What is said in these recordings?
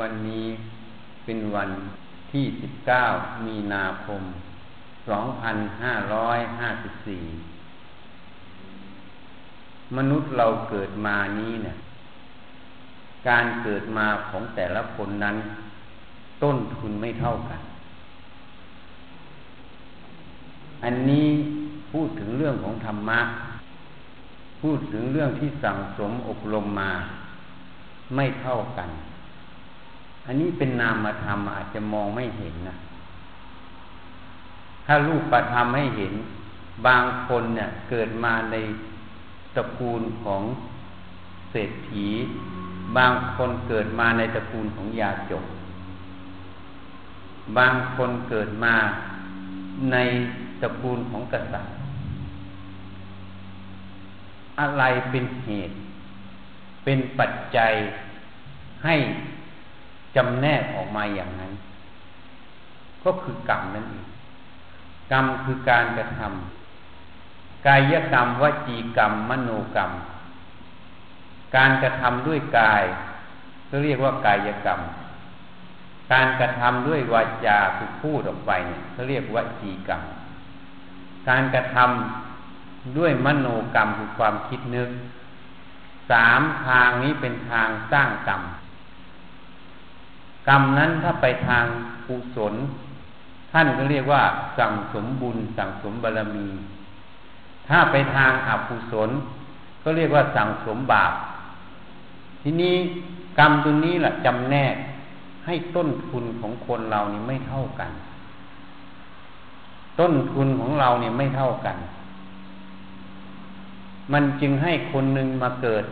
วันนี้เป็นวันที่19มีนาคม2554มนุษย์เราเกิดมานี้เนี่ย การเกิดมาของแต่ละคนนั้น ต้นทุนไม่เท่ากัน อันนี้พูดถึงเรื่องของธรรมะ พูดถึงเรื่องที่สั่งสมอบรมมา ไม่เท่ากัน อันนี้เป็นนามธรรมอาจจะมองไม่เห็นนะถ้ารูปประธรรมให้เห็น บางคนเนี่ย เกิดมาในตระกูลของเศรษฐี บางคนเกิดมาในตระกูลของยาจก บางคนเกิดมาในตระกูลของกษัตริย์ อะไรเป็นเหตุ เป็นปัจจัยให้ จำแนกออกมาอย่างนั้น ก็คือกรรมนั่นเองกรรมคือการกระทำกายกรรมวจีกรรม มโนกรรม การกระทำด้วยกายก็เรียกว่ากายกรรม การกระทำด้วยวาจาคือพูดออกไปเนี่ยเขาเรียกวจีกรรม การกระทำด้วยมโนกรรมคือความคิดนึกสามทางนี้เป็นทางสร้างกรรม กรรมนั้นถ้าไปทางกุศล ท่านก็เรียกว่า สั่งสมบุญ สั่งสมบารมี ถ้าไปทางอกุศล ก็เรียกว่าสั่งสมบาป ทีนี้กรรมตัวนี้แหละจำแนกให้ต้นทุนของคนเรานี่ไม่เท่ากัน ต้นทุนของเราเนี่ยไม่เท่ากัน มันจึงให้คนหนึ่งมาเกิด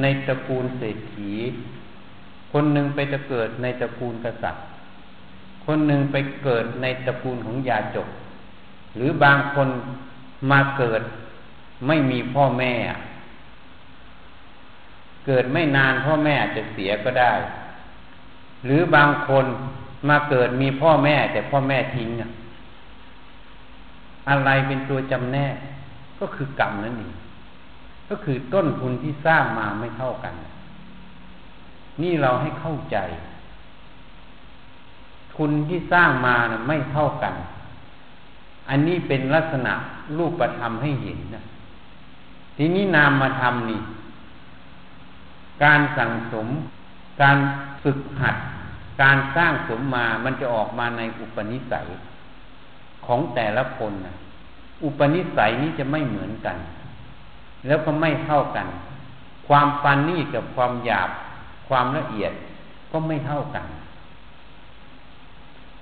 ในตระกูลเศรษฐี คนหนึ่งไปจะเกิดในตระกูลกษัตริย์ คนหนึ่งไปเกิดในตระกูลของยาจก หรือบางคนมาเกิดไม่มีพ่อแม่ เกิดไม่นานพ่อแม่อาจจะเสียก็ได้ หรือบางคนมาเกิดมีพ่อแม่แต่พ่อแม่ทิ้งอะไรเป็นตัวจำแนกก็คือกรรมนั่นเองก็คือต้นทุนที่สร้างมาไม่เท่ากัน นี่เราให้เข้าใจทุนที่สร้างมานะไม่เท่ากัน อันนี้เป็นลักษณะรูปธรรมให้เห็นนะทีนี้นามมาทำนี่ การสั่งสม การฝึกหัด การสร้างสมมา มันจะออกมาในอุปนิสัยของแต่ละคนนะอุปนิสัยนี้จะไม่เหมือนกัน แล้วก็ไม่เท่ากัน ความปันนี่กับความหยาบ ความละเอียดก็ไม่เท่ากัน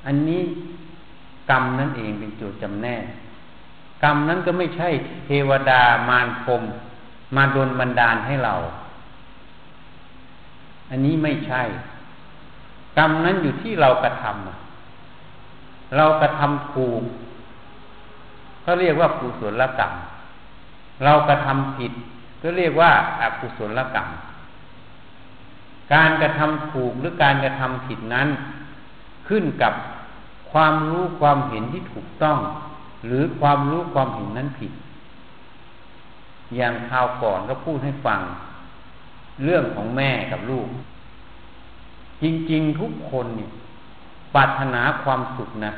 อันนี้กรรมนั่นเองเป็นจุดจำแนก กรรมนั้นก็ไม่ใช่เทวดามารพรมมาโดนบันดาลให้เรา อันนี้ไม่ใช่ กรรมนั้นอยู่ที่เรากระทำเรากระทำถูกเขาเรียกว่ากุศลกรรม เรากระทำผิด ก็เรียกว่าอกุศลกรรม การกระทำถูกหรือการกระทำผิดนั้น ขึ้นกับความรู้ความเห็นที่ถูกต้อง หรือความรู้ความเห็นนั้นผิด อย่างคราวก่อนก็พูดให้ฟัง เรื่องของแม่กับลูก จริงๆทุกคนเนี่ยปรารถนาความสุขนะ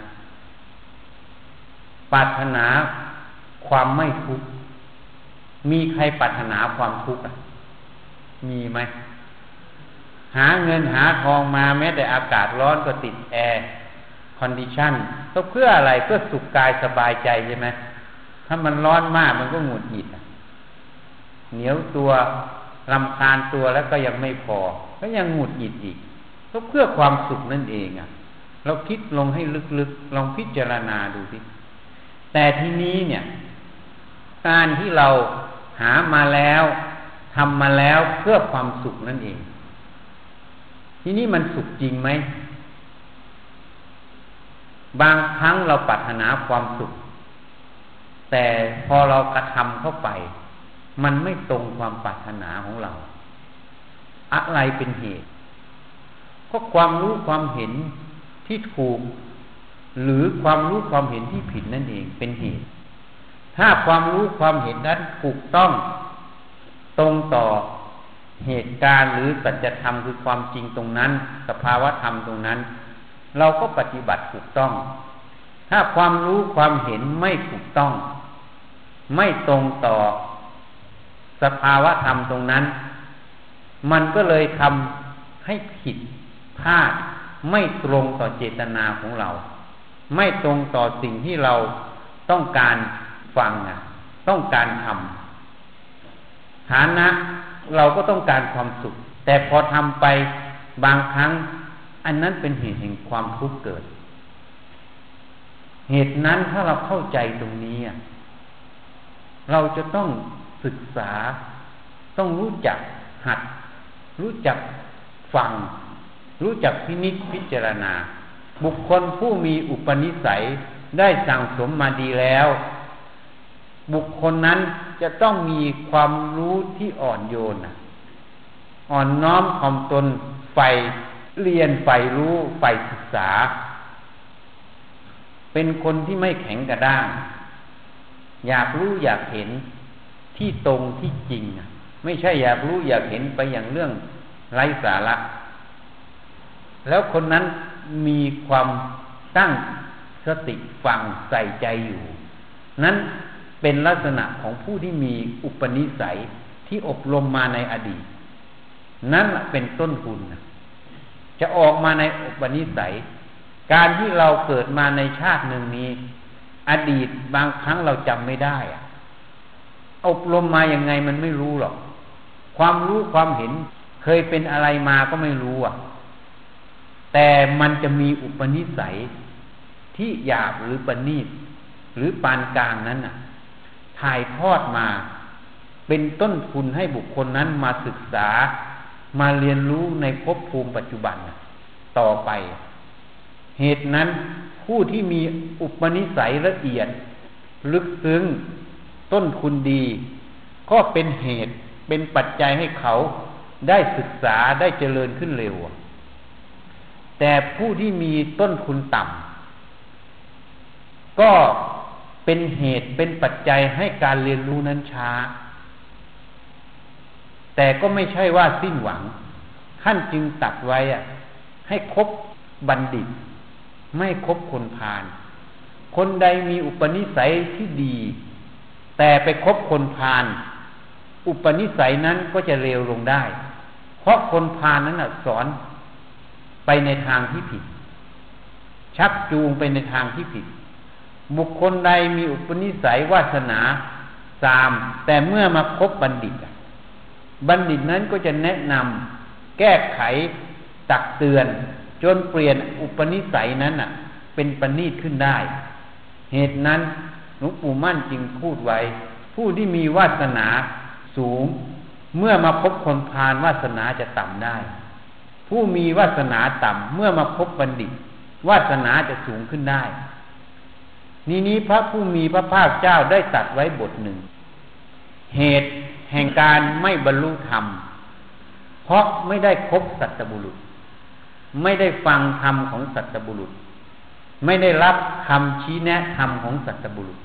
ปรารถนาความไม่ทุกข์มีใครปรารถนาความทุกข์อะ มีไหม หาเงินหาทองมาแม้แต่อากาศร้อนก็ติด air condition ก็เพื่ออะไรเพื่อสุขกายสบายใจใช่ไหมถ้ามันร้อนมากมันก็หงุดหงิดเหนียวตัวรำคาญตัวแล้วก็ยังไม่พอ ก็ยังหงุดหงิดอีกก็เพื่อความสุขนั่นเองอะ เราคิดลงให้ลึกๆลองพิจารณาดูสิแต่ทีนี้เนี่ย การที่เราหามาแล้วทำมาแล้วเพื่อความสุขนั่นเอง ทีนี้มันสุขจริงไหม บางครั้งเราปรารถนาความสุข แต่พอเรากระทำเข้าไป มันไม่ตรงความปรารถนาของเรา อะไรเป็นเหตุ ก็ความรู้ความเห็นที่ถูก หรือความรู้ความเห็นที่ผิดนั่นเองเป็นเหตุ ถ้าความรู้ความเห็นนั้นถูกต้อง ตรงต่อ เหตุการณ์หรือสัจธรรมคือความจริงตรงนั้น สภาวะธรรมตรงนั้น เราก็ปฏิบัติถูกต้อง ถ้าความรู้ความเห็นไม่ถูกต้อง ไม่ตรงต่อ สภาวะธรรมตรงนั้น มันก็เลยทำให้ผิดพลาดไม่ตรงต่อเจตนาของเรา ไม่ตรงต่อสิ่งที่เราต้องการฟังต้องการทำฐานะ เราก็ต้องการความสุข แต่พอทำไปบางครั้ง อันนั้นเป็นเหตุแห่งความทุกข์เกิด เหตุนั้นถ้าเราเข้าใจตรงนี้ เราจะต้องศึกษา ต้องรู้จักหัด รู้จักฟัง รู้จักพินิจพิจารณา บุคคลผู้มีอุปนิสัยได้สั่งสมมาดีแล้ว บุคคลนั้นจะต้องมีความรู้ที่อ่อนโยนอ่อนน้อมถ่อมตนใฝ่เรียนใฝ่รู้ใฝ่ศึกษา เป็นคนที่ไม่แข็งกระด้าง อยากรู้อยากเห็นที่ตรงที่จริง ไม่ใช่อยากรู้อยากเห็นไปอย่างเรื่องไร้สาระ แล้วคนนั้นมีความตั้งสติฟังใส่ใจอยู่ นั้น เป็นลักษณะของผู้ที่มีอุปนิสัยที่อบรมมาในอดีต นั่นเป็นต้นทุนจะออกมาในอุปนิสัย การที่เราเกิดมาในชาติหนึ่งนี้ อดีตบางครั้งเราจำไม่ได้อะอบรมมาอย่างไงมันไม่รู้หรอก ความรู้ความเห็นเคยเป็นอะไรมาก็ไม่รู้อะ แต่มันจะมีอุปนิสัยที่หยาบหรือปณีตหรือปานกลางนั้นน่ะ ถ่ายทอดมา เป็นต้นทุนให้บุคคลนั้นมาศึกษามาเรียนรู้ในภพภูมิปัจจุบันต่อไป เหตุนั้นผู้ที่มีอุปนิสัยละเอียด ลึกซึ้งต้นทุนดี ก็เป็นเหตุเป็นปัจจัยให้เขาได้ศึกษาได้เจริญขึ้นเร็ว แต่ผู้ที่มีต้นทุนต่ำก็ เป็นเหตุเป็นปัจจัยให้การเรียนรู้นั้นช้า แต่ก็ไม่ใช่ว่าสิ้นหวังท่านจึงตัดไว้อะให้คบบัณฑิต ไม่คบคนพาลคนใดมีอุปนิสัยที่ดี แต่ไปคบคนพาลอุปนิสัยนั้นก็จะเลวลงได้ เพราะคนพาลนั้นสอนไปในทางที่ผิด ชักจูงไปในทางที่ผิด บุคคลใดมีอุปนิสัยวาสนาสามแต่เมื่อมาคบบัณฑิต บัณฑิตนั้นก็จะแนะนำแก้ไขตักเตือน จนเปลี่ยนอุปนิสัยนั้นอะ เป็นปณีตขึ้นได้ เหตุนั้นหลวงปู่มั่นจึงพูดไว้ ผู้ที่มีวาสนาสูง เมื่อมาพบคนพาลวาสนาจะต่ำได้ ผู้มีวาสนาต่ำเมื่อมาพบบัณฑิต วาสนาจะสูงขึ้นได้ นี้นี้พระผู้มีพระภาคเจ้าได้ตัดไว้บทหนึ่ง เหตุแห่งการไม่บรรลุธรรม เพราะไม่ได้คบสัตบุรุษ ไม่ได้ฟังธรรมของสัตบุรุษ ไม่ได้รับคำชี้แนะธรรมของสัตบุรุษ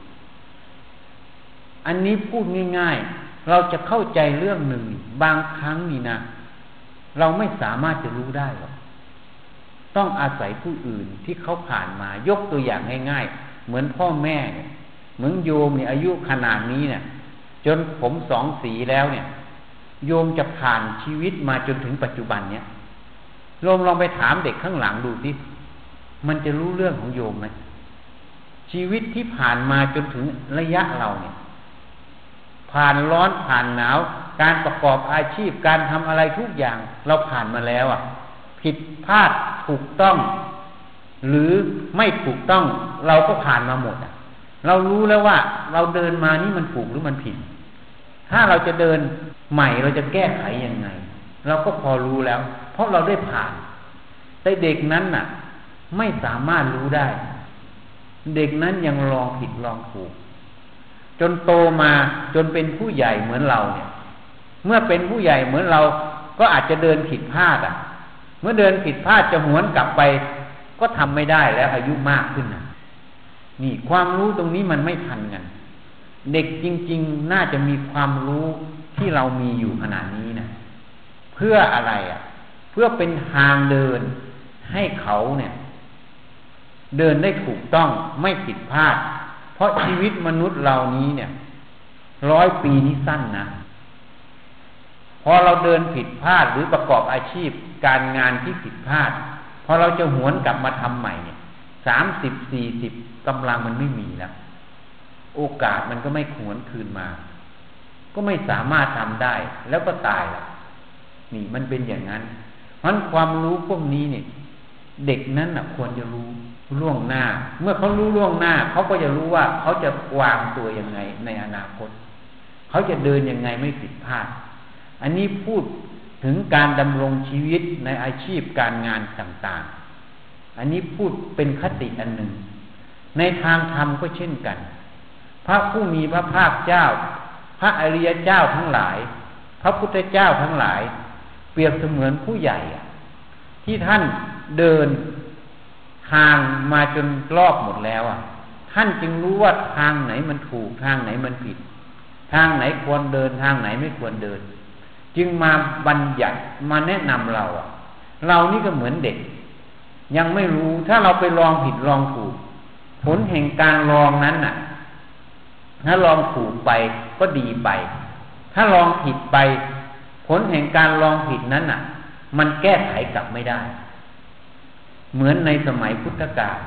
อันนี้พูดง่ายๆ เราจะเข้าใจเรื่องหนึ่ง บางครั้งนี่นะเราไม่สามารถจะรู้ได้หรอกต้องอาศัยผู้อื่นที่เขาผ่านมา ยกตัวอย่างง่ายๆ เหมือนพ่อแม่เนี่ยเหมือนโยมเนี่ยอายุขนาดนี้เนี่ย จนผมสองสีแล้วเนี่ย โยมจะผ่านชีวิตมาจนถึงปัจจุบันเนี่ยโยมลองไปถามเด็กข้างหลังดูสิมันจะรู้เรื่องของโยมไหมชีวิตที่ผ่านมาจนถึงระยะเราเนี่ย ผ่านร้อนผ่านหนาว การประกอบอาชีพการทำอะไรทุกอย่างเราผ่านมาแล้วอะ ผิดพลาดถูกต้อง หรือไม่ถูกต้องเราก็ผ่านมาหมดอะ เรารู้แล้วว่าเราเดินมานี่มันถูกหรือมันผิด ถ้าเราจะเดินใหม่เราจะแก้ไขยังไง เราก็พอรู้แล้ว เพราะเราได้ผ่าน แต่เด็กนั้นน่ะ ไม่สามารถรู้ได้ เด็กนั้นยังลองผิดลองถูก จนโตมาจนเป็นผู้ใหญ่เหมือนเราเนี่ย เมื่อเป็นผู้ใหญ่เหมือนเราก็อาจจะเดินผิดพลาดอะ เมื่อเดินผิดพลาดจะหวนกลับไป ก็ทำไม่ได้แล้วอายุมากขึ้นนะนี่ความรู้ตรงนี้มันไม่ทันกันเด็กจริง ๆ น่าจะมีความรู้ที่เรามีอยู่ขนาดนี้นะเพื่ออะไรอะ เพื่อเป็นทางเดินให้เขาเนี่ย เดินได้ถูกต้องไม่ผิดพลาด เพราะชีวิตมนุษย์เหล่านี้เนี่ยร้อยปีนี้สั้นนะพอเราเดินผิดพลาดหรือประกอบอาชีพการงานที่ผิดพลาด พอเราจะหวนกลับมาทำใหม่เนี่ยสามสิบสี่สิบกำลังมันไม่มีแล้วโอกาสมันก็ไม่หวนคืนมา ก็ไม่สามารถทำได้ แล้วก็ตายละนี่มันเป็นอย่างนั้น เพราะความรู้พวกนี้เนี่ย เด็กนั้นนะควรจะรู้ล่วงหน้า เมื่อเขารู้ล่วงหน้า เขาก็จะรู้ว่าเขาจะวางตัวยังไงในอนาคต เขาจะเดินยังไงไม่ผิดพลาด อันนี้พูด ถึงการดำรงชีวิตในอาชีพการงานต่างๆ อันนี้พูดเป็นคติอันหนึ่ง ในทางธรรมก็เช่นกัน พระผู้มีพระภาคเจ้า พระอริยเจ้าทั้งหลาย พระพุทธเจ้าทั้งหลาย เปรียบเสมือนผู้ใหญ่ที่ท่านเดินทางมาจนรอบหมดแล้วอะ ท่านจึงรู้ว่าทางไหนมันถูกทางไหนมันผิด ทางไหนควรเดินทางไหนไม่ควรเดิน จึงมาบัญญัติมาแนะนำเราอะเรานี่ก็เหมือนเด็ก ยังไม่รู้ถ้าเราไปลองผิดลองถูก ผลแห่งการลองนั้นน่ะ ถ้าลองถูกไปก็ดีไป ถ้าลองผิดไป ผลแห่งการลองผิดนั้นน่ะ มันแก้ไขกลับไม่ได้ เหมือนในสมัยพุทธกาล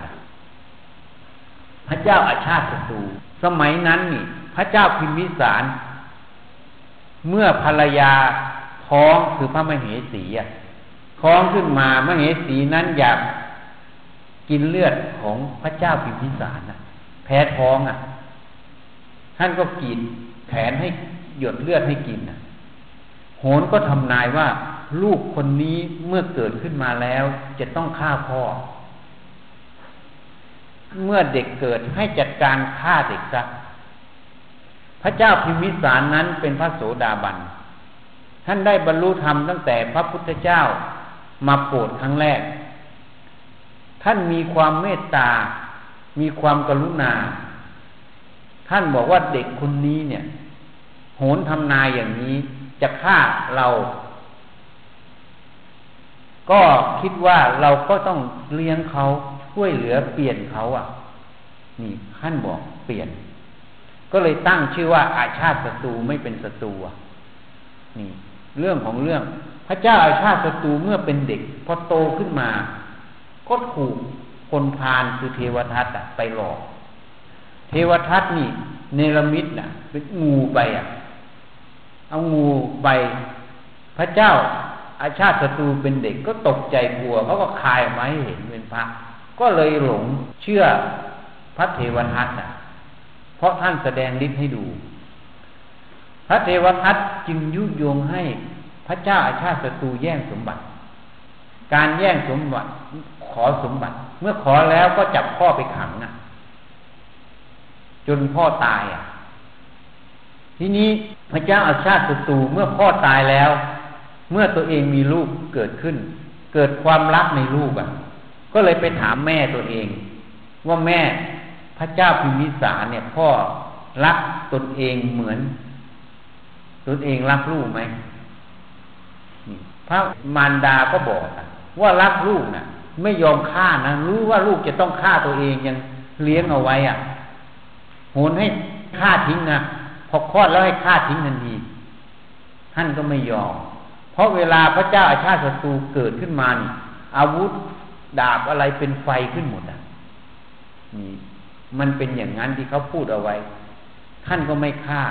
พระเจ้าอาชาติศัตรูสมัยนั้นนี่ พระเจ้าพิมพิสาร เมื่อภรรยาท้องคือพระมเหสีท้องขึ้นมามเหสีนั้นอยากกินเลือดของพระเจ้าพิมพิสารนะแพ้ท้องอะ ท่านก็กินแผนให้หยดเลือดให้กินนะโหนก็ทำนายว่า ลูกคนนี้เมื่อเกิดขึ้นมาแล้ว จะต้องฆ่าพ่อ เมื่อเด็กเกิดให้จัดการฆ่าเด็กซะ พระเจ้าพิมพิสารนั้นเป็นพระโสดาบัน ท่านได้บรรลุธรรมตั้งแต่พระพุทธเจ้ามาโปรดครั้งแรก ท่านมีความเมตตา มีความกรุณา ท่านบอกว่าเด็กคนนี้เนี่ย โหนทำนายอย่างนี้จะฆ่าเรา ก็คิดว่าเราก็ต้องเลี้ยงเขาช่วยเหลือเปลี่ยนเขาอะ นี่ขั้นบอกเปลี่ยน ก็เลยตั้งชื่อว่าอาชาติศัตรูไม่เป็นศัตรูนี่ เรื่องของเรื่อง พระเจ้าอาชาติศัตรูเมื่อเป็นเด็กพอโตขึ้นมา ก็ถูกคนพาลคือเทวทัตไปหลอก เทวทัตนี่เนรมิตน่ะ เป็นงูไปอะ เอางูไป พระเจ้าอาชาติศัตรูเป็นเด็กก็ตกใจกลัวเขาก็คายมาให้เห็นเป็นพระ ก็เลยหลงเชื่อพระเทวทัตนะ เพราะท่านแสดงฤทธิ์ให้ดู พระเทวทัตจึงยุยงให้พระเจ้าอาชาติศัตรูแย่งสมบัติ การแย่งสมบัติขอสมบัติ เมื่อขอแล้วก็จับพ่อไปขังนะจนพ่อตายอะ ทีนี้พระเจ้าอาชาติศัตรูเมื่อพ่อตายแล้ว เมื่อตัวเองมีลูกเกิดขึ้น เกิดความรักในลูกอะ ก็เลยไปถามแม่ตัวเอง ว่าแม่ พระเจ้าพิมพิสารเนี่ย พ่อรักตนเองเหมือน ตนเองรักลูกไหมพระมารดาก็บอกว่ารักลูกนะ่ะ ไม่ยอมฆ่านะรู้ว่าลูกจะต้องฆ่าตัวเองยังเลี้ยงเอาไว้อะโหนให้ฆ่าทิ้งนะพอคลอดแล้วให้ฆ่าทิ้งทันทีท่านก็ไม่ยอม เพราะเวลาพระเจ้าอาชาติศัตรูเกิดขึ้นมานี่อาวุธดาบอะไรเป็นไฟขึ้นหมดอะนี่ มันเป็นอย่างนั้นที่เขาพูดเอาไว้ ท่านก็ไม่ฆ่า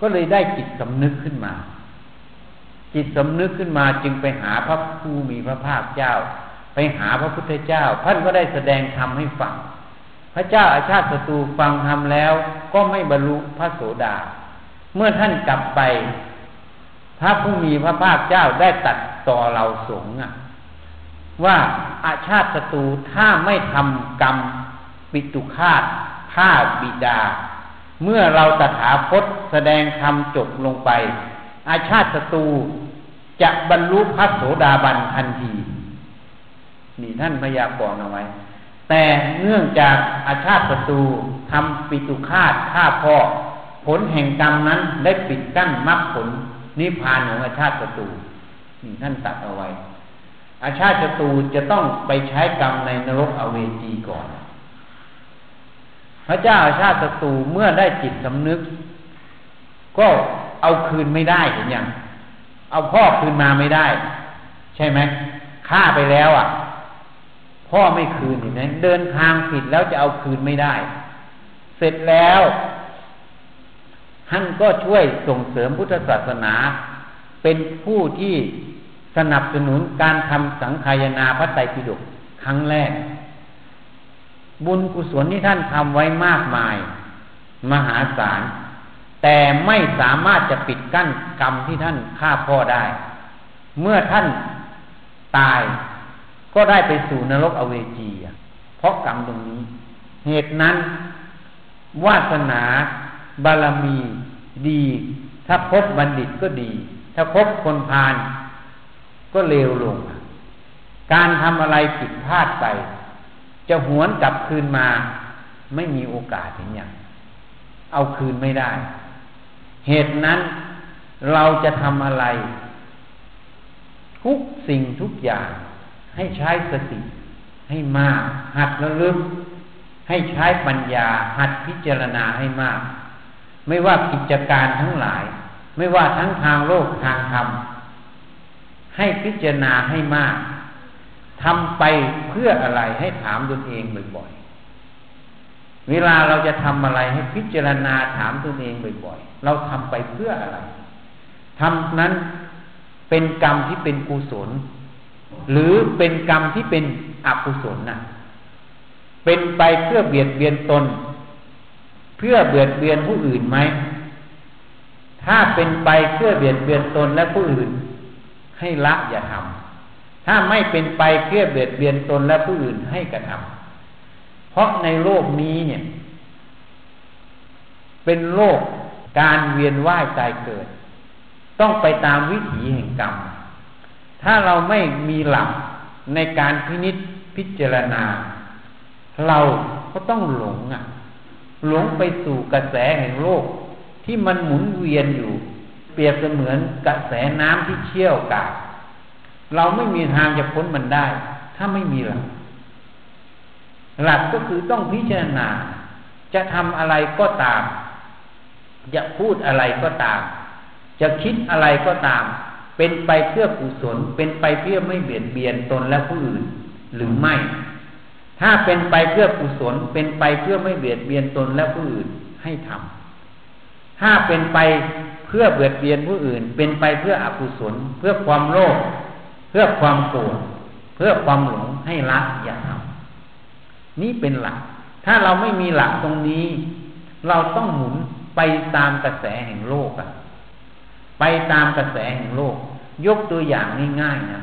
ก็เลยได้จิตสำนึกขึ้นมา จิตสำนึกขึ้นมาจึงไปหาพระผู้มีพระภาคเจ้า ไปหาพระพุทธเจ้า ท่านก็ได้แสดงธรรมให้ฟัง พระเจ้าอาชาติศัตรูฟังธรรมแล้ว ก็ไม่บรรลุพระโสดา เมื่อท่านกลับไป พระผู้มีพระภาคเจ้าได้ตัดต่อเราสงฆ์ว่าอาชาติศัตรูถ้าไม่ทำกรรม ปิตุคาตฆ่าบิดา เมื่อเราตถาคตแสดงธรรมจบลงไป อาชาติศัตรูจะบรรลุพระโสดาบันทันที นี่ท่านพยากรณ์เอาไว้ แต่เนื่องจากอาชาติศัตรูทำปิตุคาตฆ่าพ่อ ผลแห่งกรรมนั้นได้ปิดกั้นมรรคผลนิพพานของอาชาติศัตรูนี่ท่านตัดเอาไว้อาชาติศัตรูจะต้องไปใช้กรรมในนรกอเวจีก่อน พระเจ้าชาติศัตรูเมื่อได้จิตสำนึก ก็เอาคืนไม่ได้เห็นยังเอาพ่อคืนมาไม่ได้ ใช่ไหมฆ่าไปแล้วอะ พ่อไม่คืนเห็นไหมเดินทางผิดแล้วจะเอาคืนไม่ได้ เสร็จแล้วท่านก็ช่วยส่งเสริมพุทธศาสนา เป็นผู้ที่สนับสนุนการทำสังขายนาพระไตรปิฎกครั้งแรก บุญกุศลที่ท่านทำไว้มากมาย มหาศาล แต่ไม่สามารถจะปิดกั้นกรรมที่ท่านฆ่าพ่อได้ เมื่อท่านตายก็ได้ไปสู่นรกอเวจีเพราะกรรมตรงนี้ เหตุนั้นวาสนาบารมีดี ถ้าพบบัณฑิตก็ดี ถ้าพบคนพาลก็เลวลง การทำอะไรผิดพลาดไป จะหวนกลับคืนมาไม่มีโอกาสเห็นอย่าง เอาคืนไม่ได้ เหตุนั้นเราจะทำอะไร ทุกสิ่งทุกอย่าง ให้ใช้สติ ให้มาก หัดระลึก ให้ใช้ปัญญา หัดพิจารณาให้มาก ไม่ว่ากิจการทั้งหลาย ไม่ว่าทั้งทางโลกทางธรรมให้พิจารณาให้มาก ทำไปเพื่ออะไรให้ถามตนเองบ่อยๆ เวลาเราจะทำอะไรให้พิจารณาถามตนเองบ่อยๆ เราทำไปเพื่ออะไรทำนั้นเป็นกรรมที่เป็นกุศล หรือเป็นกรรมที่เป็นอกุศลนะ่ะเป็นไปเพื่อเบียดเบียนตน เพื่อเบียดเบียนผู้อื่นไหม ถ้าเป็นไปเพื่อเบียดเบียนตนและผู้อื่น ให้ละอย่าทำ ถ้าไม่เป็นไปเพื่อเบียดเบียนตนและผู้อื่นให้กระทำเพราะในโลกนี้เนี่ย เป็นโลกการเวียนว่ายตายเกิด ต้องไปตามวิถีแห่งกรรม ถ้าเราไม่มีหลักในการพินิษพิจารณา เราก็ต้องหลงอะ หลงไปสู่กระแสแห่งโลกที่มันหมุนเวียนอยู่ เปรียบเสมือนกระแสน้ำที่เชี่ยวกาด เราไม่มีทางจะพ้นมันได้ ถ้าไม่มีหลัก หลักก็คือต้องพิจารณา จะทำอะไรก็ตาม จะพูดอะไรก็ตาม จะคิดอะไรก็ตาม เป็นไปเพื่อกุศล เป็นไปเพื่อไม่เบียดเบียนตนและผู้อื่น หรือไม่ ถ้าเป็นไปเพื่อกุศล เป็นไปเพื่อไม่เบียดเบียนตนและผู้อื่นให้ทำถ้าเป็นไปเพื่อเบียดเบียนผู้อื่น เป็นไปเพื่ออกุศล เพื่อความโลภ เพื่อความโกรธเพื่อความหลงให้ละอย่าทำนี่เป็นหลัก ถ้าเราไม่มีหลักตรงนี้ เราต้องหมุนไปตามกระแสแห่งโลกอะไปตามกระแสแห่งโลก ยกตัวอย่างง่ายๆนะ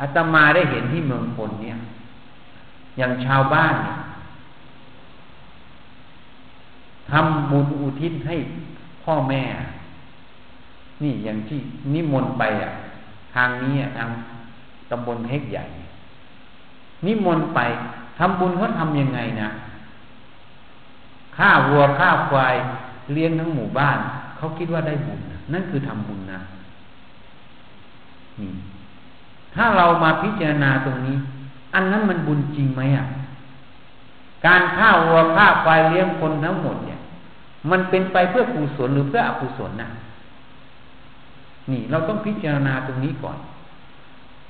อาตมาได้เห็นที่เมืองพลเนี่ย อย่างชาวบ้านเนี่ยทำบุญอุทิศให้พ่อแม่ นี่อย่างที่นิมนต์ไปอะ ทางนี้ทางตำบลเฮกใหญ่ นิมนต์ไปทำบุญเขาทำยังไงนะฆ่าวัวฆ่าควายเลี้ยงทั้งหมู่บ้าน เขาคิดว่าได้บุญนั่นคือทำบุญนะนี่ถ้าเรามาพิจารณาตรงนี้ อันนั้นมันบุญจริงไหมอะ การฆ่าวัวฆ่าควายเลี้ยงคนทั้งหมดเนี่ย มันเป็นไปเพื่อกุศลหรือเพื่ออกุศลนะ นี่ เราต้องพิจารณาตรงนี้ก่อน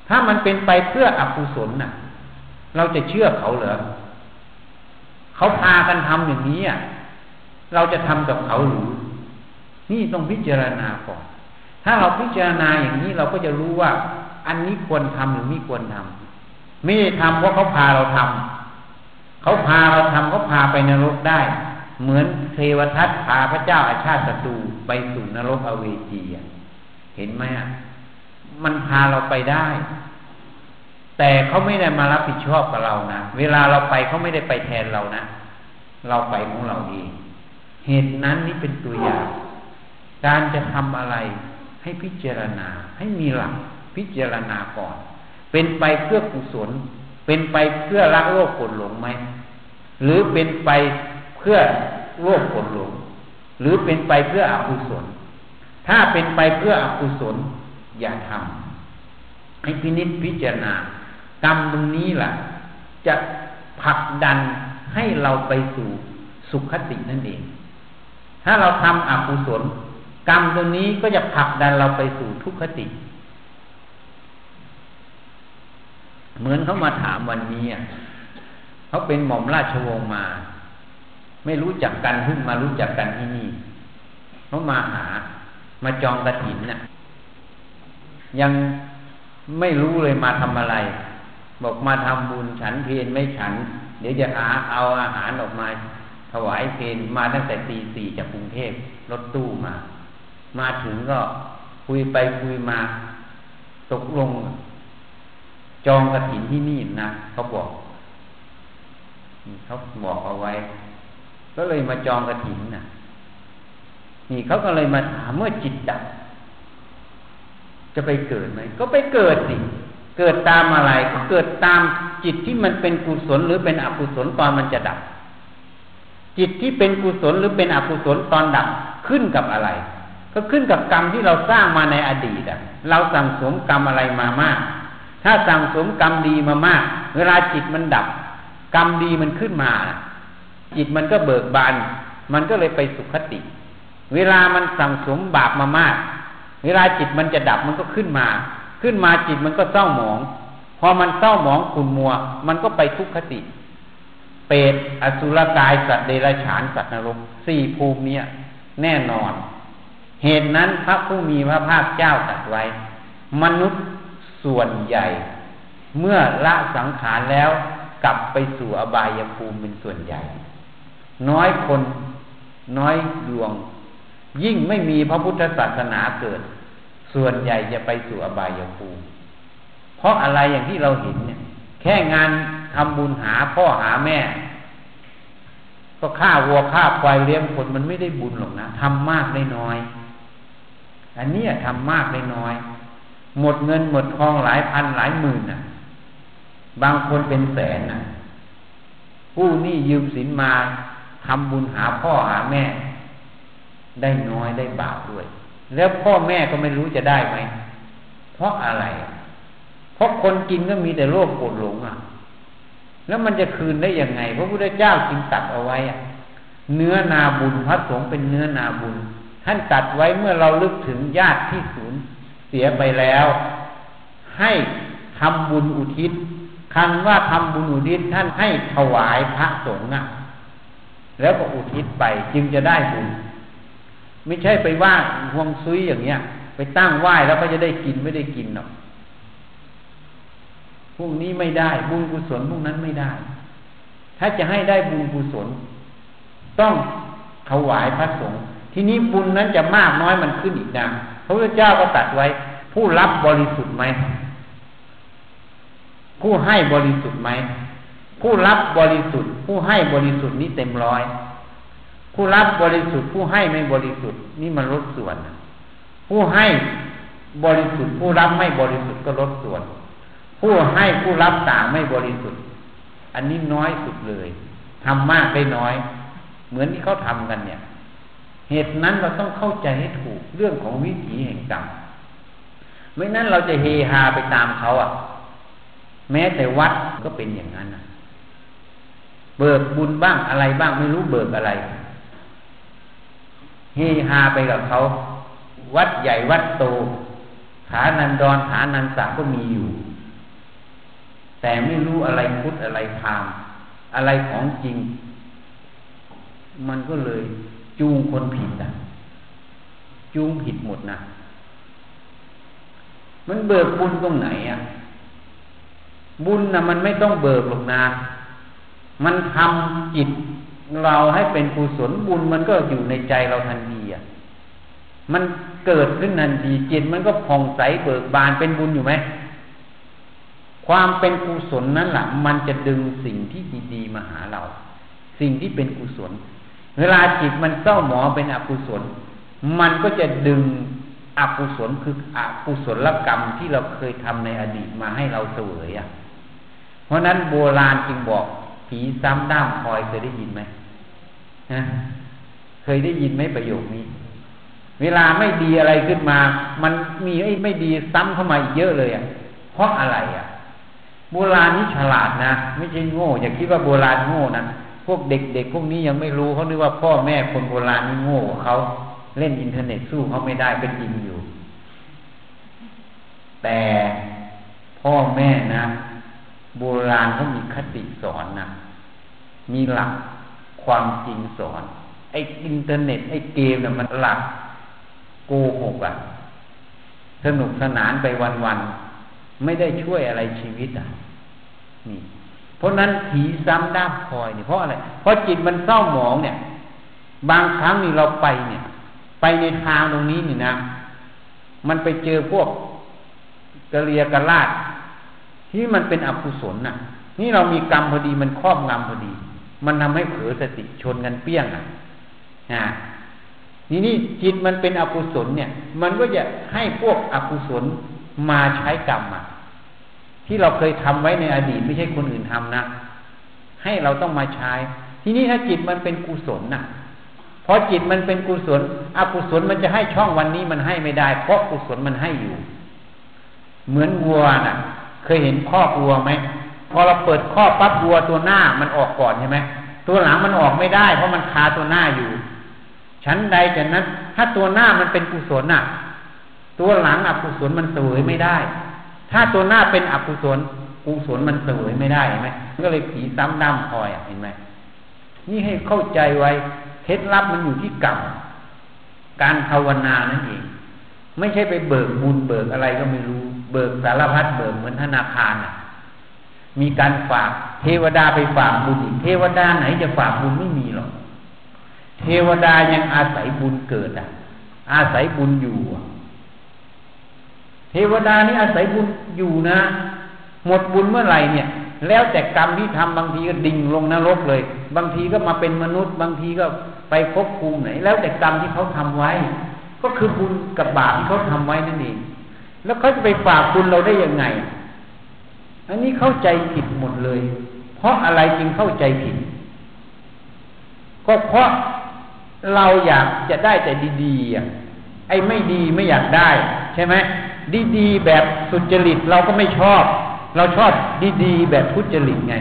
ถ้ามันเป็นไปเพื่ออกุศลน่ะ เราจะเชื่อเขาเหรอเขาพากันทำอย่างนี้อะเราจะทำกับเขาหรือนี่ต้องพิจารณาก่อน ถ้าเราพิจารณาอย่างนี้เราก็จะรู้ว่า อันนี้ควรทำหรือไม่ควรทำไม่ได้ทำเพราะเขาพาเราทำเขาพาเราทำเขาพาไปนรกได้ เหมือนเทวทัตพาพระเจ้าอาชาติศัตรูไปสู่นรกอเวจี เห็นไหมอะมันพาเราไปได้ แต่เขาไม่ได้มารับผิดชอบกับเรานะเวลาเราไปเขาไม่ได้ไปแทนเรานะเราไปของเราเองเหตุนั้นนี่เป็นตัวอย่าง การจะทำอะไรให้พิจารณาให้มีหลักพิจารณาก่อน เป็นไปเพื่อกุศล เป็นไปเพื่อละโลกกดหลงไหมหรือเป็นไปเพื่อโลกกดหลง หรือเป็นไปเพื่ออกุศล ถ้าเป็นไปเพื่ออกุศลอย่าทำให้พินิจพิจารณากรรมตรงนี้แหละจะผลักดันให้เราไปสู่สุขตินั่นเอง ถ้าเราทำอกุศลกรรมตรงนี้ก็จะผลักดันเราไปสู่ทุกขติ เหมือนเขามาถามวันนี้เขาเป็นหม่อมราชวงศ์มา ไม่รู้จักกันเพิ่งมารู้จักกันที่นี่เขามาหา มาจองกระถินน่ะ ยังไม่รู้เลยมาทำอะไร บอกมาทำบุญฉันเพนไม่ฉัน เดี๋ยวจะหาเอาอาหารออกมา ถวายเพนมาตั้งแต่ตีสี่จากกรุงเทพรถตู้มา มาถึงก็คุยไปคุยมา ตกลง จองกระถินที่นี่นะเขาบอกเขาบอกเอาไว้ ก็เลยมาจองกระถินนะ นี่เขาก็เลยมาถามเมื่อจิตดับ จะไปเกิดไหม ก็ไปเกิดสิ เกิดตามอะไร ก็เกิดตามจิตที่มันเป็นกุศลหรือเป็นอกุศลตอนมันจะดับ จิตที่เป็นกุศลหรือเป็นอกุศลตอนดับขึ้นกับอะไร ก็ขึ้นกับกรรมที่เราสร้างมาในอดีตอะเราสั่งสมกรรมอะไรมามาก ถ้าสั่งสมกรรมดีมามาก เวลาจิตมันดับ กรรมดีมันขึ้นมา จิตมันก็เบิกบาน มันก็เลยไปสุขติ เวลามันสั่งสมบาปมามาก เวลาจิตมันจะดับมันก็ขึ้นมา ขึ้นมาจิตมันก็เศร้าหมอง พอมันเศร้าหมองขุ่นมัว มันก็ไปทุกขติ เปรตอสุรกายสัตว์เดรัจฉานสัตว์นรกสี่ภูมิเนี้ยแน่นอน เหตุนั้นพระผู้มีพระภาคเจ้าตรัสไว้ มนุษย์ส่วนใหญ่ เมื่อละสังขารแล้วกลับไปสู่อบายภูมิเป็นส่วนใหญ่ น้อยคนน้อยดวง ยิ่งไม่มีพระพุทธศาสนาเกิด ส่วนใหญ่จะไปสู่อบายภูมิเพราะอะไรอย่างที่เราเห็นเนี่ย แค่งานทำบุญหาพ่อหาแม่ ก็ฆ่าวัวฆ่าควายเลี้ยงคนมันไม่ได้บุญหรอกนะทำมากได้น้อย อันนี้ทำมากได้น้อย หมดเงินหมดทองหลายพันหลายหมื่นน่ะ บางคนเป็นแสนน่ะ ผู้นี่ยืมสินมาทำบุญหาพ่อหาแม่ ได้น้อยได้บาปด้วย แล้วพ่อแม่ก็ไม่รู้จะได้ไหม เพราะอะไร เพราะคนกินก็มีแต่โรคปวดหลงอะ แล้วมันจะคืนได้ยังไงพระพุทธเจ้าจึงตัดเอาไว้อะเนื้อนาบุญพระสงฆ์เป็นเนื้อนาบุญ ท่านตัดไว้เมื่อเราลึกถึงญาติที่สูญเสียไปแล้ว ให้ทำบุญอุทิศคำว่าทำบุญอุทิศท่านให้ถวายพระสงฆ์อะ แล้วก็อุทิศไปจึงจะได้บุญ ไม่ใช่ไปว่าห่วงซุยอย่างเงี้ย ไปตั้งไหว้แล้วก็จะได้กินไม่ได้กินหรอกพวกนี้ไม่ได้ บุญกุศลพวกนั้นไม่ได้ ถ้าจะให้ได้บุญกุศล ต้องถวายพระสงฆ์ทีนี้บุญนั้นจะมากน้อยมันขึ้นอีกนะพระพุทธเจ้าก็ตัดไว้ ผู้รับบริสุทธิ์ไหมผู้ให้บริสุทธิ์ไหมผู้รับบริสุทธิ์ ผู้ให้บริสุทธิ์นี้เต็มร้อย ผู้รับบริสุทธิ์ผู้ให้ไม่บริสุทธิ์นี่มันลดส่วน ผู้ให้บริสุทธิ์ผู้รับไม่บริสุทธิ์ก็ลดส่วน ผู้ให้ผู้รับต่างไม่บริสุทธิ์ อันนี้น้อยสุดเลยทำมากได้น้อย เหมือนที่เขาทำกันเนี่ย เหตุนั้นเราต้องเข้าใจให้ถูกเรื่องของวิถีแห่งกรรมไม่นั้นเราจะเฮฮาไปตามเขาอะ แม้แต่วัดก็เป็นอย่างนั้นเบิกบุญบ้างอะไรบ้างไม่รู้เบิกอะไร เฮฮาไปกับเขาวัดใหญ่วัดโตฐานันดรฐานันสาก็มีอยู่ แต่ไม่รู้อะไรพุทธอะไรพามอะไรของจริง มันก็เลยจูงคนผิดอะ จูงผิดหมดนะมันเบิกบุญตรงไหนอะ บุญนะมันไม่ต้องเบิกหรอกนะ มันทำจิต เราให้เป็นกุศลบุญมันก็อยู่ในใจเราทันทีอะมันเกิดขึ้นทันทีจิตมันก็ผ่องใสเบิกบานเป็นบุญอยู่ไหมความเป็นกุศลนั้นแหละมันจะดึงสิ่งที่ดีๆมาหาเรา สิ่งที่เป็นกุศล เวลาจิตมันเศร้าหมองเป็นอกุศล มันก็จะดึงอกุศลคืออกุศลกรรมที่เราเคยทำในอดีตมาให้เราเสวยอะ เพราะนั้นโบราณจึงบอกผีซ้ำด้ามคอยเคยได้ยินไหม นะเคยได้ยินไหมประโยคนี้ เวลาไม่ดีอะไรขึ้นมา มันมีไอ้ไม่ดีซ้ำเข้ามาอีกเยอะเลยอะ เพราะอะไรอะ โบราณนี่ฉลาดนะ ไม่ใช่โง่ อย่าคิดว่าโบราณโง่นะพวกเด็กๆพวกนี้ยังไม่รู้เขาคิดว่าพ่อแม่คนโบราณนี่โง่เขาเล่นอินเทอร์เน็ตสู้เขาไม่ได้เป็นจริงอยู่ แต่พ่อแม่นะ โบราณเขามีคติสอนนะมีหลัก ความจริงสอน ไอ้อินเทอร์เน็ตไอ้เกมเนี่ยมันหลักโกหกอะสนุกสนานไปวันๆไม่ได้ช่วยอะไรชีวิตอะ นี่ เพราะนั้นผีซ้ำด้ามคอยเนี่ยเพราะอะไร เพราะจิตมันเศร้าหมองเนี่ย บางครั้งนี่เราไปเนี่ย ไปในทางตรงนี้นี่นะ มันไปเจอพวกกะเรียกะลาดที่มันเป็นอกุศลน่ะ นี่เรามีกรรมพอดีมันครอบงำพอดี มันทำให้เผลอสติชนกันเปี้ยงอะนะนี่นี่จิตมันเป็นอกุศลเนี่ย มันก็จะให้พวกอกุศลมาใช้กรรมอะ ที่เราเคยทำไว้ในอดีตไม่ใช่คนอื่นทำนะ ให้เราต้องมาใช้ ทีนี้ถ้าจิตมันเป็นกุศลน่ะพอจิตมันเป็นกุศล อกุศลมันจะให้ช่องวันนี้มันให้ไม่ได้ เพราะกุศลมันให้อยู่ เหมือนวัวน่ะ เคยเห็นข้อวัวไหม พอเราเปิดข้อปั๊บวัวตัวหน้ามันออกก่อนใช่ไหมตัวหลังมันออกไม่ได้ เพราะมันคาตัวหน้าอยู่ ชั้นใดจากนั้น ถ้าตัวหน้ามันเป็นกุศลน่ะ ตัวหลังอกุศลมันเสวยไม่ได้ ถ้าตัวหน้าเป็นอกุศลกุศลมันเสวยไม่ได้เห็นไหมก็เลยผีซ้ำดำคอยเห็นไหมนี่ให้เข้าใจไว้เคล็ดลับมันอยู่ที่กรรมการภาวนานั่นเอง ไม่ใช่ไปเบิกบุญเบิกอะไรก็ไม่รู้ เบิกสารพัดเบิกเหมือนธนาคารน่ะ มีการฝากเทวดาไปฝากบุญเทวดาไหนจะฝากบุญไม่มีหรอกเทวดายังอาศัยบุญเกิดอะ อาศัยบุญอยู่ เทวดานี่อาศัยบุญอยู่นะ หมดบุญเมื่อไหร่เนี่ย แล้วแต่กรรมที่ทำบางทีก็ดิ่งลงนรกเลย บางทีก็มาเป็นมนุษย์ บางทีก็ไปพบภูมิไหน แล้วแต่กรรมที่เขาทำไว้ ก็คือบุญกับบาปที่เขาทำไว้นั่นเองแล้วเขาจะไปฝากบุญเราได้ยังไงอั อันนี้เข้าใจผิดหมดเลย เพราะอะไรจึงเข้าใจผิด ก็เพราะเราอยากจะได้แต่ดีๆอะไอ้ไม่ดีไม่อยากได้ ใช่ไหมดีๆแบบสุจริตเราก็ไม่ชอบ เราชอบดีๆแบบทุจริตไง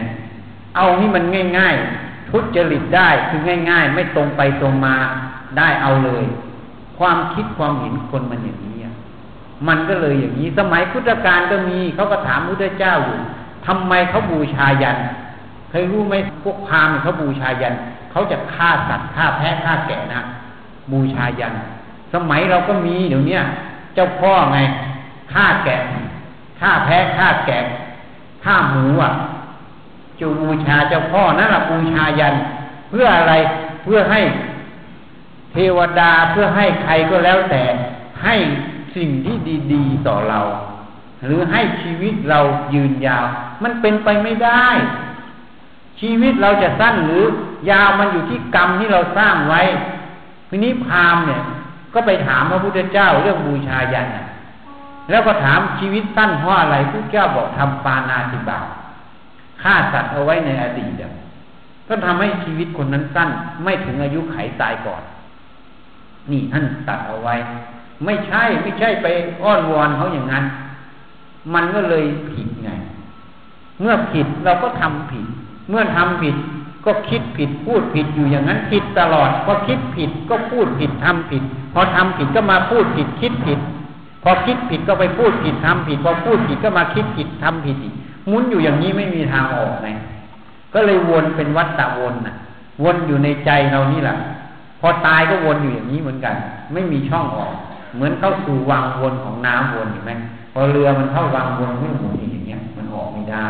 เอานี่มันง่าย ๆ ทุจริตได้คือง่าย ๆ ไม่ตรงไปตรงมาได้เอาเลย ความคิดความเห็นคนมันอย่างนี้ มันก็เลยอย่างนี้ สมัยพุทธกาลก็มีเขาก็ถามพระเจ้าอยู่ทำไมเขาบูชายันเคยรู้ไหมพวกพราหมณ์เขาบูชายันเขาจะฆ่าสัตว์ฆ่าแพะฆ่าแกะนะบูชายัน สมัยเราก็มีเดี๋ยวนี้เจ้าพ่อไงฆ่าแกะฆ่าแพะฆ่าแกะฆ่าหมูอะจูบูชาเจ้าพ่อนั่นแหละบูชายัน เพื่ออะไรเพื่อให้เทวดาเพื่อให้ใครก็แล้วแต่ให้ สิ่งที่ดีๆต่อเรา หรือให้ชีวิตเรายืนยาว มันเป็นไปไม่ได้ ชีวิตเราจะสั้นหรือยาวมันอยู่ที่กรรมที่เราสร้างไว้ทีนี้พราหมณ์เนี่ย ก็ไปถามพระพุทธเจ้าเรื่องบูชายันแล้วก็ถามชีวิตสั้นเพราะอะไรพระเจ้าบอกทำปานาติบาฆ่าสัตว์เอาไว้ในอดีตก็ทำให้ชีวิตคนนั้นสั้น ไม่ถึงอายุไขตายก่อน นี่ท่านตัดเอาไว้ ไม่ใช่ไม่ใช่ไปอ้อนวอนเขาอย่างนั้น มันก็เลยผิดไง เมื่อผิดเราก็ทำผิด เมื่อทำผิดก็คิดผิดพูดผิดอยู่อย่างนั้นผิดตลอดพอคิดผิดก็พูดผิดทำผิด พอทำผิดก็มาพูดผิดคิดผิด พอคิดผิดก็ไปพูดผิดทำผิด พอพูดผิดก็มาคิดผิดทำผิดอีกมุนอยู่อย่างนี้ไม่มีทางออกไงก็เลยวนเป็นวัฏฏะวนน่ะ วนอยู่ในใจเรานี่แหละพอตายก็วนอยู่อย่างนี้เหมือนกัน ไม่มีช่องออก เหมือนเข้าสู่วังวนของน้ำวนเห็นไหมพอเรือมันเข้าวังวนไม่หมุนอย่างเงี้ย มันออกไม่ได้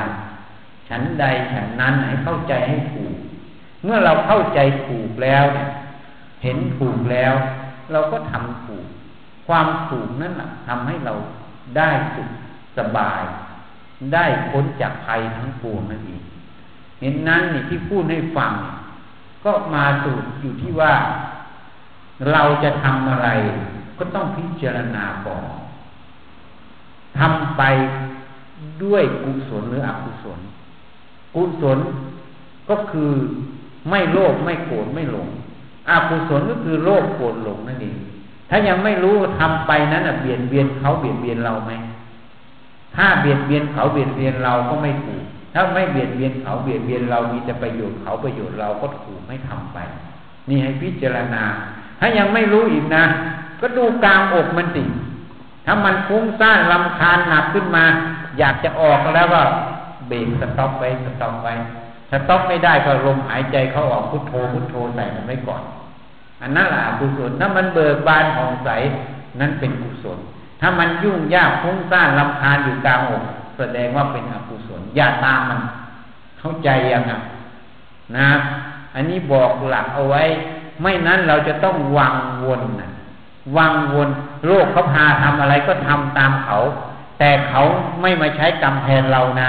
ฉันใดฉันนั้นให้เข้าใจให้ถูก เมื่อเราเข้าใจถูกแล้วเนี่ยเห็นถูกแล้ว เราก็ทำถูก ความถูกนั่นแหละทำให้เราได้สุขสบาย ได้พ้นจากภัยทั้งปวงนั่นเองเห็นนั้นนี่ที่พูดให้ฟัง ก็มาสูตรอยู่ที่ว่า เราจะทำอะไร ก็ต้องพิจารณาก่อนทำไปด้วยกุศลหรืออกุศล กุศลก็คือไม่โลภไม่โกรธไม่หลงอกุศลก็คือโลภโกรธหลงนั่นเองถ้ายังไม่รู้ทำไปนั้นเบียดเบียนเขาเบียดเบียนเราไหมถ้าเบียดเบียนเขาเบียดเบียนเราก็ไม่ถูก ถ้าไม่เบียดเบียนเขาเบียดเบียนเรามีแต่ประโยชน์เขาประโยชน์เราก็ถูกไม่ทำไป นี่ให้พิจารณา ถ้ายังไม่รู้อีกนะ ก็ดูกลางอกมันสิถ้ามันฟุ้งซ่านรำคาญหนักขึ้นมา อยากจะออกแล้วก็เบรก stop ไป stop ไป stop ไม่ได้ก็ลมหายใจเข้าออกพุทโธพุทโธใส่มันไว้ก่อน อันนั้นแหละกุศลถ้ามันเบิกบานผ่องใสนั้นเป็นกุศล ถ้ามันยุ่งยากฟุ้งซ่านลำคาญอยู่กลางอกแสดงว่าเป็นอกุศลอย่าตามมัน เข้าใจยังนะนะ อันนี้บอกหลักเอาไว้ ไม่นั้นเราจะต้องวังวนนะ วังวนโลกเขาพาทำอะไรก็ทำตามเขา แต่เขาไม่มาใช้กรรมแทนเรานะ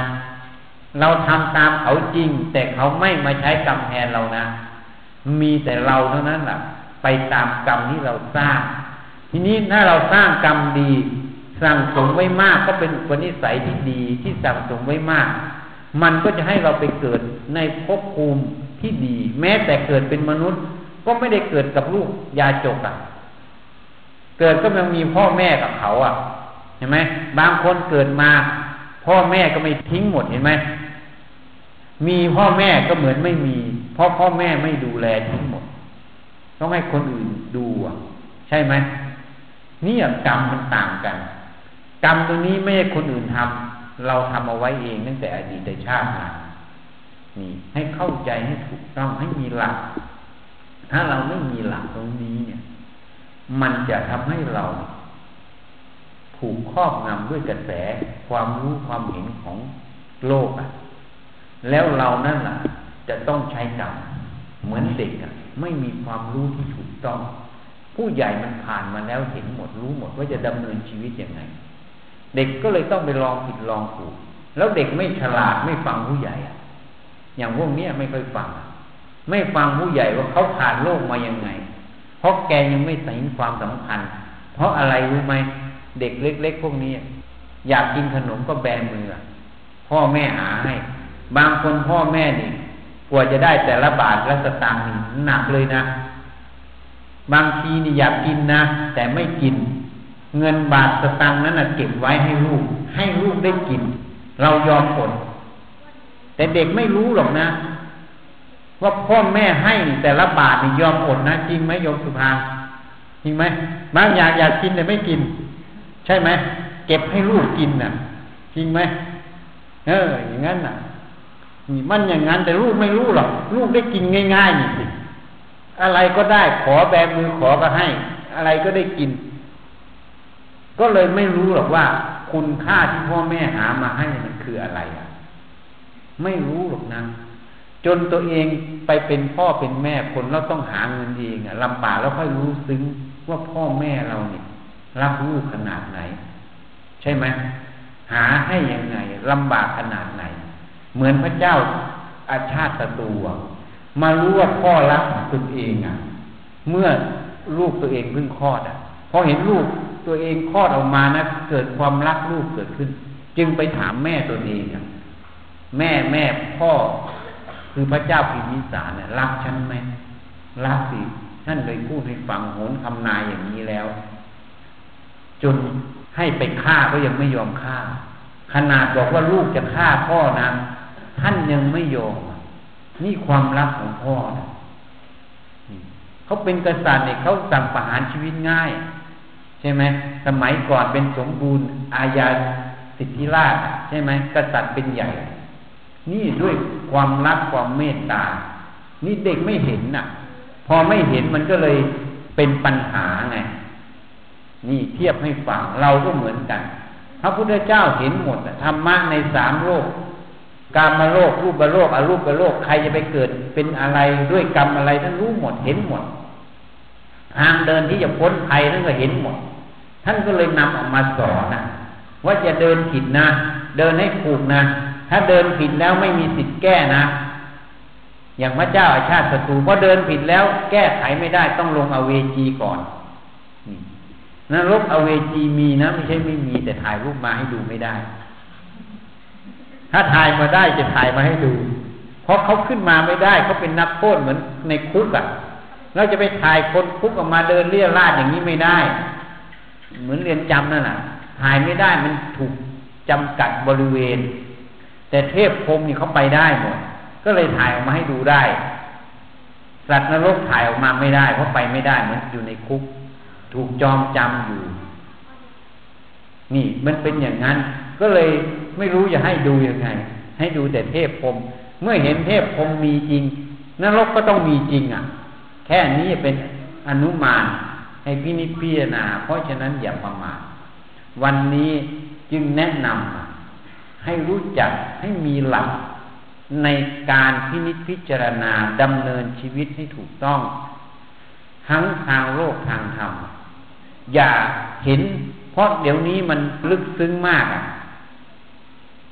เราทำตามเขาจริง แต่เขาไม่มาใช้กรรมแทนเรานะ มีแต่เราเท่านั้นแหละไปตามกรรมที่เราสร้าง ทีนี้ถ้าเราสร้างกรรมดีสั่งสมไว้มากก็เป็นอุปนิสัยที่ดีที่สั่งสมไว้มาก มันก็จะให้เราไปเกิดในภพภูมิที่ดี แม้แต่เกิดเป็นมนุษย์ ก็ไม่ได้เกิดกับลูกยาจกอะ เกิดก็ยังมีพ่อแม่กับเขาอะ เห็นไหมบางคนเกิดมา พ่อแม่ก็ไม่ทิ้งหมดเห็นไหมมีพ่อแม่ก็เหมือนไม่มี เพราะพ่อแม่ไม่ดูแลทั้งหมด ต้องให้คนอื่นดูอะ ใช่ไหมนี่กรรมมันต่างกัน กรรมตัวนี้ไม่ใช่คนอื่นทำเราทำเอาไว้เองตั้งแต่อดีตชาติมานี่ให้เข้าใจให้ถูกต้องให้มีหลัก ถ้าเราไม่มีหลักตรงนี้เนี่ย มันจะทำให้เราถูกครอบงำด้วยกระแสความรู้ความเห็นของโลกอะ แล้วเรานั่นแหละจะต้องใช้กรรมเหมือนเด็กอะ ไม่มีความรู้ที่ถูกต้อง ผู้ใหญ่มันผ่านมาแล้วเห็นหมดรู้หมดว่าจะดำเนินชีวิตยังไง เด็กก็เลยต้องไปลองผิดลองถูก แล้วเด็กไม่ฉลาดไม่ฟังผู้ใหญ่อะ อย่างพวกนี้ไม่ค่อยฟัง ไม่ฟังผู้ใหญ่ว่าเขาผ่านโลกมายังไง เพราะแกยังไม่เห็นความสำคัญ เพราะอะไรรู้ไหมเด็กเล็ก ๆ พวกนี้ อยากกินขนมก็แบมือพ่อแม่หาให้ บางคนพ่อแม่นี่กว่าจะได้แต่ละบาทละสตางค์นี่หนักเลยนะ บางทีนี่อยากกินนะ แต่ไม่กิน เงินบาทสตางค์นั้นนะเก็บไว้ให้ลูก ให้ลูกได้กิน เรายอมผลแต่เด็กไม่รู้หรอกนะ ว่าพ่อแม่ให้แต่ละบาทนี่ยอมอดนะจริงไหมโยมสุภาจริงไหมบางอย่างอยากกินแต่ไม่กิน ใช่ไหมเก็บให้ลูกกินน่ะ จริงไหมเออ อย่างนั้นน่ะมันอย่างนั้นแต่ลูกไม่รู้หรอกลูกได้กินง่ายๆนี่สิอะไรก็ได้ขอแบมือขอก็ให้ อะไรก็ได้กิน ก็เลยไม่รู้หรอกว่า คุณค่าที่พ่อแม่หามาให้มันคืออะไรอะ ไม่รู้หรอกนะ จนตัวเองไปเป็นพ่อเป็นแม่คนเราต้องหาเงินเองลำบากแล้วค่อยรู้ซึ้งว่าพ่อแม่เราเนี่ยรักลูกขนาดไหน ใช่ไหมหาให้ยังไงลำบากขนาดไหน เหมือนพระเจ้าอาชาติศัตรูมารู้ว่าพ่อรักตัวเองอะ เมื่อลูกตัวเองเพิ่งคลอดอะพอเห็นลูกตัวเองคลอดออกมานะเกิดความรักลูกเกิดขึ้น จึงไปถามแม่ตัวเองอะแม่แม่พ่อ คือพระเจ้าพิมิสารเนี่ยรักฉันไหมรักสิท่านเลยพูดให้ฟังโหนคำนายอย่างนี้แล้ว จนให้ไปฆ่าก็ยังไม่ยอมฆ่า ขนาดบอกว่าลูกจะฆ่าพ่อนะท่านยังไม่ยอมนี่ความรักของพ่อนะเขาเป็นกษัตริย์เนี่ยเขาสั่งประหารชีวิตง่าย ใช่ไหมสมัยก่อนเป็นสมบูรณ์อาญาสิทธิราชใช่ไหมกษัตริย์เป็นใหญ่ นี่ด้วยความรักความเมตตา นี่เด็กไม่เห็นน่ะ พอไม่เห็นมันก็เลยเป็นปัญหาไง นี่เทียบให้ฟังเราก็เหมือนกัน พระพุทธเจ้าเห็นหมดธรรมะในสามโลกกรรมโลกรูปโลกอรูปโลกใครจะไปเกิดเป็นอะไรด้วยกรรมอะไรท่านรู้หมดเห็นหมดทางเดินที่จะพ้นภัยท่านก็เห็นหมด ท่านก็เลยนำออกมาสอนนะว่าจะเดินผิดนะ เดินให้ถูกนะ ถ้าเดินผิดแล้วไม่มีสิทธิ์แก้นะ อย่างพระเจ้าอาชาติศัตรูพอเดินผิดแล้ว แก้ไขไม่ได้ต้องลงอเวจีก่อนนรกอเวจีมีนะไม่ใช่ไม่มีแต่ถ่ายรูปมาให้ดูไม่ได้ ถ้าถ่ายมาได้จะถ่ายมาให้ดู เพราะเขาขึ้นมาไม่ได้เขาเป็นนักโทษเหมือนในคุกอะ่ะเราจะไปถ่ายคนคุกออกมาเดินเลี่ยราดอย่างนี้ไม่ได้ เหมือนเรียนจำนั่นแหละถ่ายไม่ได้มันถูกจำกัดบริเวณ แต่เทพพรมนี่เขาไปได้หมด ก็เลยถ่ายออกมาให้ดูได้ สัตว์นรกถ่ายออกมาไม่ได้ เพราะไปไม่ได้เหมือนอยู่ในคุก ถูกจอมจำอยู่ นี่มันเป็นอย่างนั้น ก็เลยไม่รู้จะให้ดูยังไง ให้ดูแต่เทพพรมเมื่อเห็นเทพพรมมีจริง นรกก็ต้องมีจริงอะ แค่นี้เป็นอนุมานให้พินิจพิจารณา เพราะฉะนั้นอย่าประมาทวันนี้จึงแนะนำ ให้รู้จักให้มีหลักในการพินิจพิจารณาดำเนินชีวิตให้ถูกต้อง ทั้งทางโลกทางธรรม อย่าเห็น เพราะเดี๋ยวนี้มันลึกซึ้งมากอะ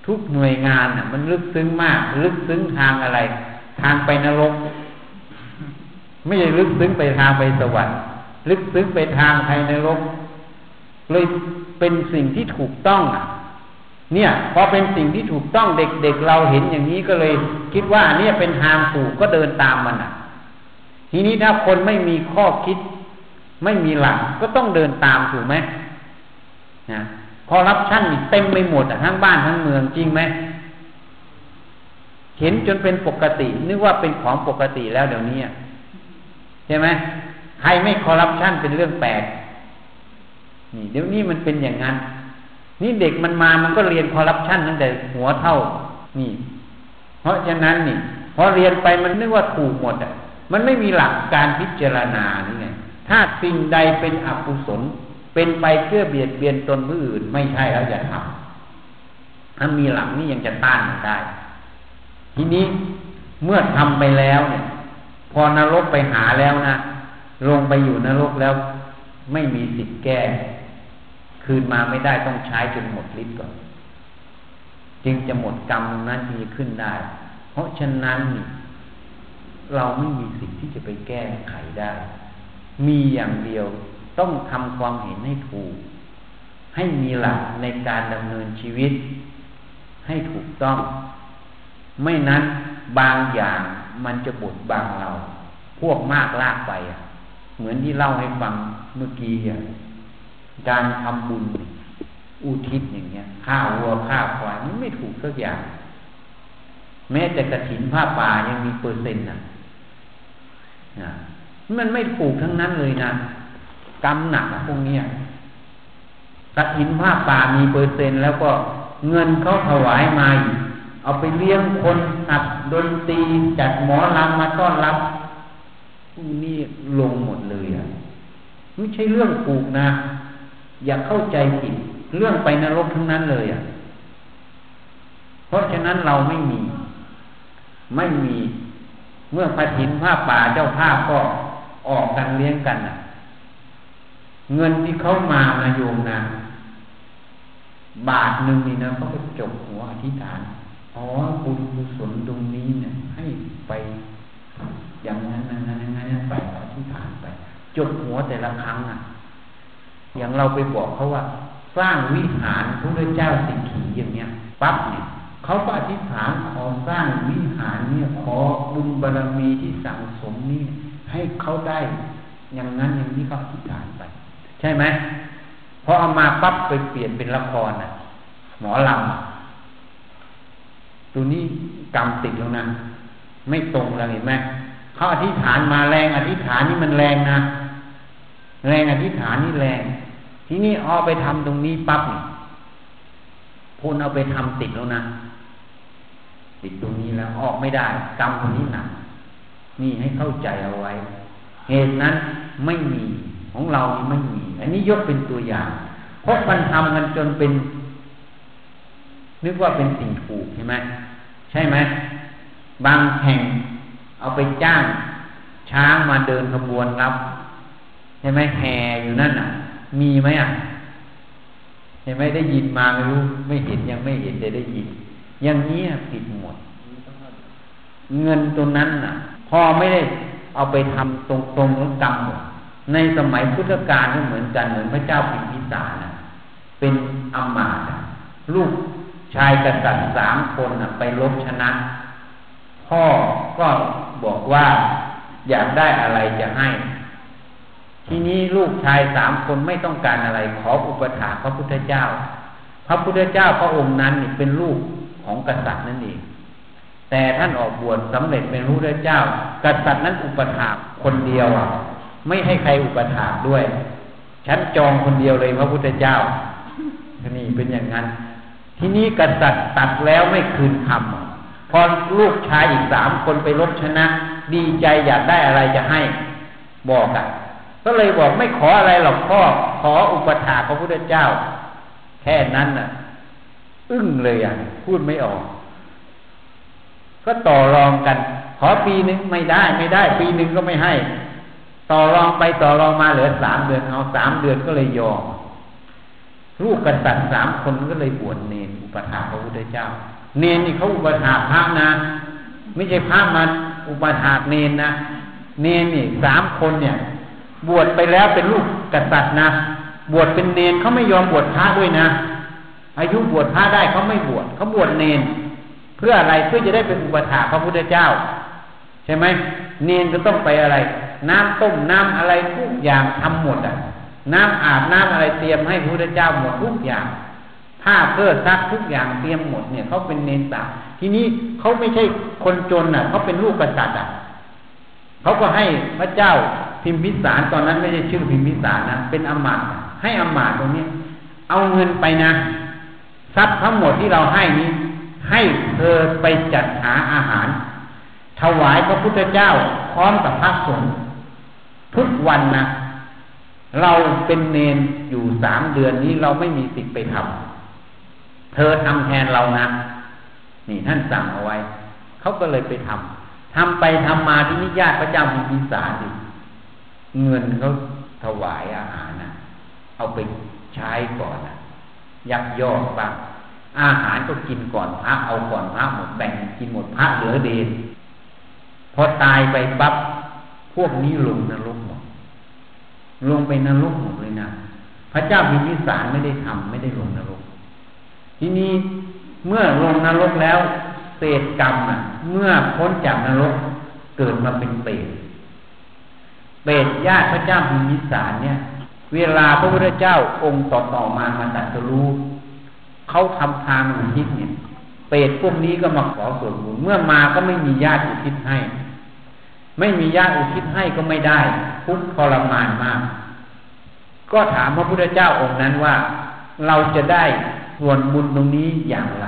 ทุกหน่วยงานอะมันลึกซึ้งมาก ลึกซึ้งทางอะไร ทางไปนรก ไม่ใช่ลึกซึ้งไปทางไปสวรรค์ลึกซึ้งไปทางภายนรกเลยเป็นสิ่งที่ถูกต้องอะ เนี่ยพอเป็นสิ่งที่ถูกต้องเด็กๆเเราเห็นอย่างนี้ก็เลย คิดว่าเนี่ยเป็นทางถูกก็เดินตามมันอะ ทีนี้ถ้าคนไม่มีข้อคิด ไม่มีหลักก็ต้องเดินตามถูกไหมนะพอรับชั่นเต็มไปหมดทั้งบ้านทั้งเมืองจริงไหมเห็นจนเป็นปกติ นึกว่าเป็นของปกติแล้วเดี๋ยวนี้ใช่ไหมใครไม่คอร์รัปชันเป็นเรื่องแปลกนี่เดี๋ยวนี้มันเป็นอย่างนั้น นี่เด็กมันมามันก็เรียนคอร์รัปชันตั้งแต่หัวเท่า นี่ เพราะฉะนั้นนี่พอเรียนไปมันนึกว่าถูกหมดอะ มันไม่มีหลักการพิจารณานี่ไงถ้าสิ่งใดเป็นอกุศล เป็นไปเพื่อเบียดเบียนตนผู้อื่น ไม่ใช่แล้วจะทำถ้ามีหลักนี่ยังจะต้านมันได้ ทีนี้เมื่อทำไปแล้วเนี่ย พอนรกไปหาแล้วนะลงไปอยู่นรกแล้ว ไม่มีสิทธิ์แก้ คืนมาไม่ได้ต้องใช้จนหมดฤทธิ์ก่อน จึงจะหมดกรรมนั้นทีขึ้นได้ เพราะฉะนั้น เราไม่มีสิทธิ์ที่จะไปแก้ไขได้ มีอย่างเดียวต้องทำความเห็นให้ถูก ให้มีหลักในการดำเนินชีวิต ให้ถูกต้อง ไม่นั้นบางอย่างมันจะบดบังเรา พวกมากลากไปอะ เหมือนที่เล่าให้ฟังเมื่อกี้อะ การทำบุญอุทิศอย่างเงี้ยข้าวัวข้าควายมันไม่ถูกสักอย่าง แม้แต่กระถินผ้าป่ายังมีเปอร์เซ็นต์นะนะมันไม่ถูกทั้งนั้นเลยนะกรรมหนักพวกนี้กระถินผ้าป่ามีเปอร์เซ็นต์แล้วก็เงินเขาถวายมาเอาไปเลี้ยงคนอัดดนตรีจัดหมอลำมาต้อนรับนี่ลงหมดเลยอะไม่ใช่เรื่องถูกนะ อย่าเข้าใจผิดเรื่องไปนรกทั้งนั้นเลยอะ เพราะฉะนั้นเราไม่มี ไม่มีเมื่อพระถินผ้าป่าเจ้าภาพก็ออกกันเลี้ยงกันอะ เงินที่เขามามาโยมนะบาทหนึ่งนี่นะเขาก็จบหัวอธิษฐานอ๋อบุญกุศลตรงนี้เนี่ย ให้ไป อย่างนั้นนั้นนั้นนั้นไปอธิษฐานไป จบหัวแต่ละครั้งอะ อย่างเราไปบอกเขาว่า สร้างวิหารพระเจ้าสิกขีอย่างเนี้ยปั๊บเนี่ยเขาก็อธิษฐานขอสร้างวิหารเนี่ยขอบุญบารมีที่สั่งสมนี่ให้เขาได้อย่างนั้นอย่างนี้ก็อธิษฐานไป ใช่ไหมพอเอามาปั๊บไปเปลี่ยนเป็นละครน่ะหมอลำตัวนี้กรรมติดแล้วนะไม่ตรงแล้วเห็นไหมเขาอธิษฐานมาแรงอธิษฐานนี่มันแรงนะแรงอธิษฐานนี่แรง ทีนี้เอาไปทำตรงนี้ปั๊บนี่พูนเอาไปทำติดแล้วนะ ติดตรงนี้แล้วออกไม่ได้ กรรมตรงนี้หนักนี่ให้เข้าใจเอาไว้ เหตุนั้นไม่มีของเราไม่มี อันนี้ยกเป็นตัวอย่าง เพราะมันทำกันจนเป็น นึกว่าเป็นสิ่งถูกใช่ไหมใช่ไหมบางแห่งเอาไปจ้าง ช้างมาเดินขบวนรับใช่ไหมแห่อยู่นั่นอะ มีไหมอะ เห็นไหมได้ยินมาไม่รู้ ไม่เห็นยังไม่เห็นแต่ได้ยิน อย่างนี้ผิดหมด เงินตัวนั้นอะ พอไม่ได้เอาไปทำตรงตรงกรรมหมดในสมัยพุทธกาลก็เหมือนกันเหมือนพระเจ้าพิมพิสารนะเป็นอมาตลูกชายกษัตริย์สามคนไปลบชนะ พ่อก็บอกว่าอยากได้อะไรจะให้ ทีนี้ลูกชายสามคนไม่ต้องการอะไร ขออุปถาพระพุทธเจ้า พระพุทธเจ้าพระองค์นั้นเป็นลูกของกษัตริย์นั่นเอง แต่ท่านออกบวชสำเร็จเป็นพระพุทธเจ้า กษัตริย์นั้นอุปถาคนเดียวไม่ให้ใครอุปถาด้วย ฉันจองคนเดียวเลยพระพุทธเจ้านี่เป็นอย่างนั้น ที่นี้กษัตริย์ตัดแล้วไม่คืนคำพอลูกชายอีกสามคนไปรบชนะ ดีใจอยากได้อะไรจะให้บอกอะ ก็เลยบอกไม่ขออะไรหรอกพ่อขออุปถาพระพุทธเจ้า แค่นั้นน่ะ อึ้งเลยอะพูดไม่ออก ก็ต่อรองกัน ขอปีหนึ่งไม่ได้ไม่ได้ ปีหนึ่งก็ไม่ให้ ต่อรองไปต่อรองมาเหลือสามเดือนเอาสามเดือนก็เลยยอมลูกกษัตริย์สามคนก็เลยบวชเนนอุปถาพระพุทธเจ้า เนนนี่เขาอุปถาพระนะ ไม่ใช่พระมาอุปถาเนนนะเนนนี่สามคนเนี่ย บวชไปแล้วเป็นลูกกษัตริย์นะ บวชเป็นเนนเขาไม่ยอมบวชพระด้วยนะ อายุบวชพระได้เขาไม่บวชเขาบวชเนน เพื่ออะไรเพื่อจะได้เป็นอุปถาพระพุทธเจ้า ใช่ไหมเนนจะต้องไปอะไร น้ำต้มน้ำอะไรทุกอย่างทำหมดอะ น้ำอาบน้ำอะไรเตรียมให้พระพุทธเจ้าหมดทุกอย่างผ้าเพื่อซักทุกอย่างเตรียมหมดเนี่ยเขาเป็นเนนตาทีนี้เขาไม่ใช่คนจนอะเขาเป็นลูกกษัตริย์อะเขาก็ให้พระเจ้า พิมพิสารตอนนั้นไม่ใช่ชื่อพิมพิสารนะเป็นอมาตให้อมาตตรงนี้ เอาเงินไปนะทรัพย์ทั้งหมดที่เราให้นี้ ให้เธอไปจัดหาอาหาร ถวายพระพุทธเจ้าพร้อมกับพระสงฆ์ทุกวันนะเราเป็นเนนอยู่สามเดือนนี้เราไม่มีสิทธิ์ไปทำเธอทำแทนเรานะนี่ท่านสั่งเอาไว้ เขาก็เลยไปทำทำไปทำมาที่นิยาตพระเจ้าพิมพิสารดิ เงินเขาถวายอาหารนะเอาไปใช้ก่อนนะยักยอกบ้างอาหารก็กินก่อนพระเอาก่อนพระหมดแบ่งกินหมดพระเหลือเดนพอตายไปปั๊บพวกนี้ลงนรกหมดลงไปนรกหมดเลยนะพระเจ้าพิมพิสารไม่ได้ทำไม่ได้ลงนรก ทีนี้เมื่อลงนรกแล้วเศษกรรมอะ เมื่อพ้นจากนรกเกิดมาเป็นเปรต เปรตญาติพระเจ้าพิมพิสารเนี่ย เวลาพระพุทธเจ้าองค์ต่อต่อมามาตัดสรู้เขาทำทางอุทิศเนี่ย เปรตพวกนี้ก็มาขอส่วนบุญเมื่อมาก็ไม่มีญาติอุทิศให้ ไม่มีญาติอุทิศให้ก็ไม่ได้ทุกทรมานมาก ก็ถามพระพุทธเจ้าองค์นั้นว่า เราจะได้ส่วนบุญตรงนี้อย่างไร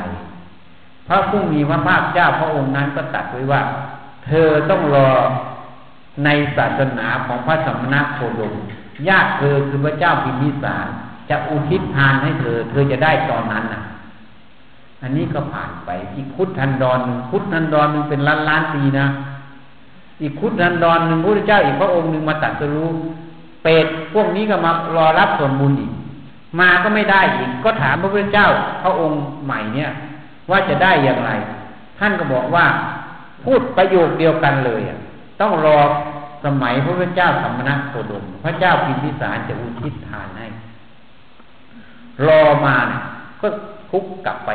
พระผู้มีพระภาคเจ้าพระองค์นั้นก็ตัดไว้ว่า เธอต้องรอ ในศาสนาของพระสมณะโคดมญาติเธอคือพระเจ้าพิมพิสารจะอุทิศทานให้เธอ เธอจะได้ตอนนั้นน่ะ อันนี้ก็ผ่านไป อีกพุทธันดรพุทธันดรมันเป็นล้านล้านปีนะ อีกคุดนันดอนหนึ่งพระเจ้าอีกพระองค์หนึ่งมาตัดสรู้เปรตพวกนี้ก็มารอรับส่วนบุญอีก มาก็ไม่ได้อีก ก็ถามพระพุทธเจ้า พระองค์ใหม่เนี่ย ว่าจะได้อย่างไร ท่านก็บอกว่า พูดประโยคเดียวกันเลยอะ ต้องรอสมัยพระพุทธเจ้าสัมมณโคดม พระเจ้าพิมพิสารจะอุทิศทานให้ รอมาเนี่ยก็ทุกกลับไป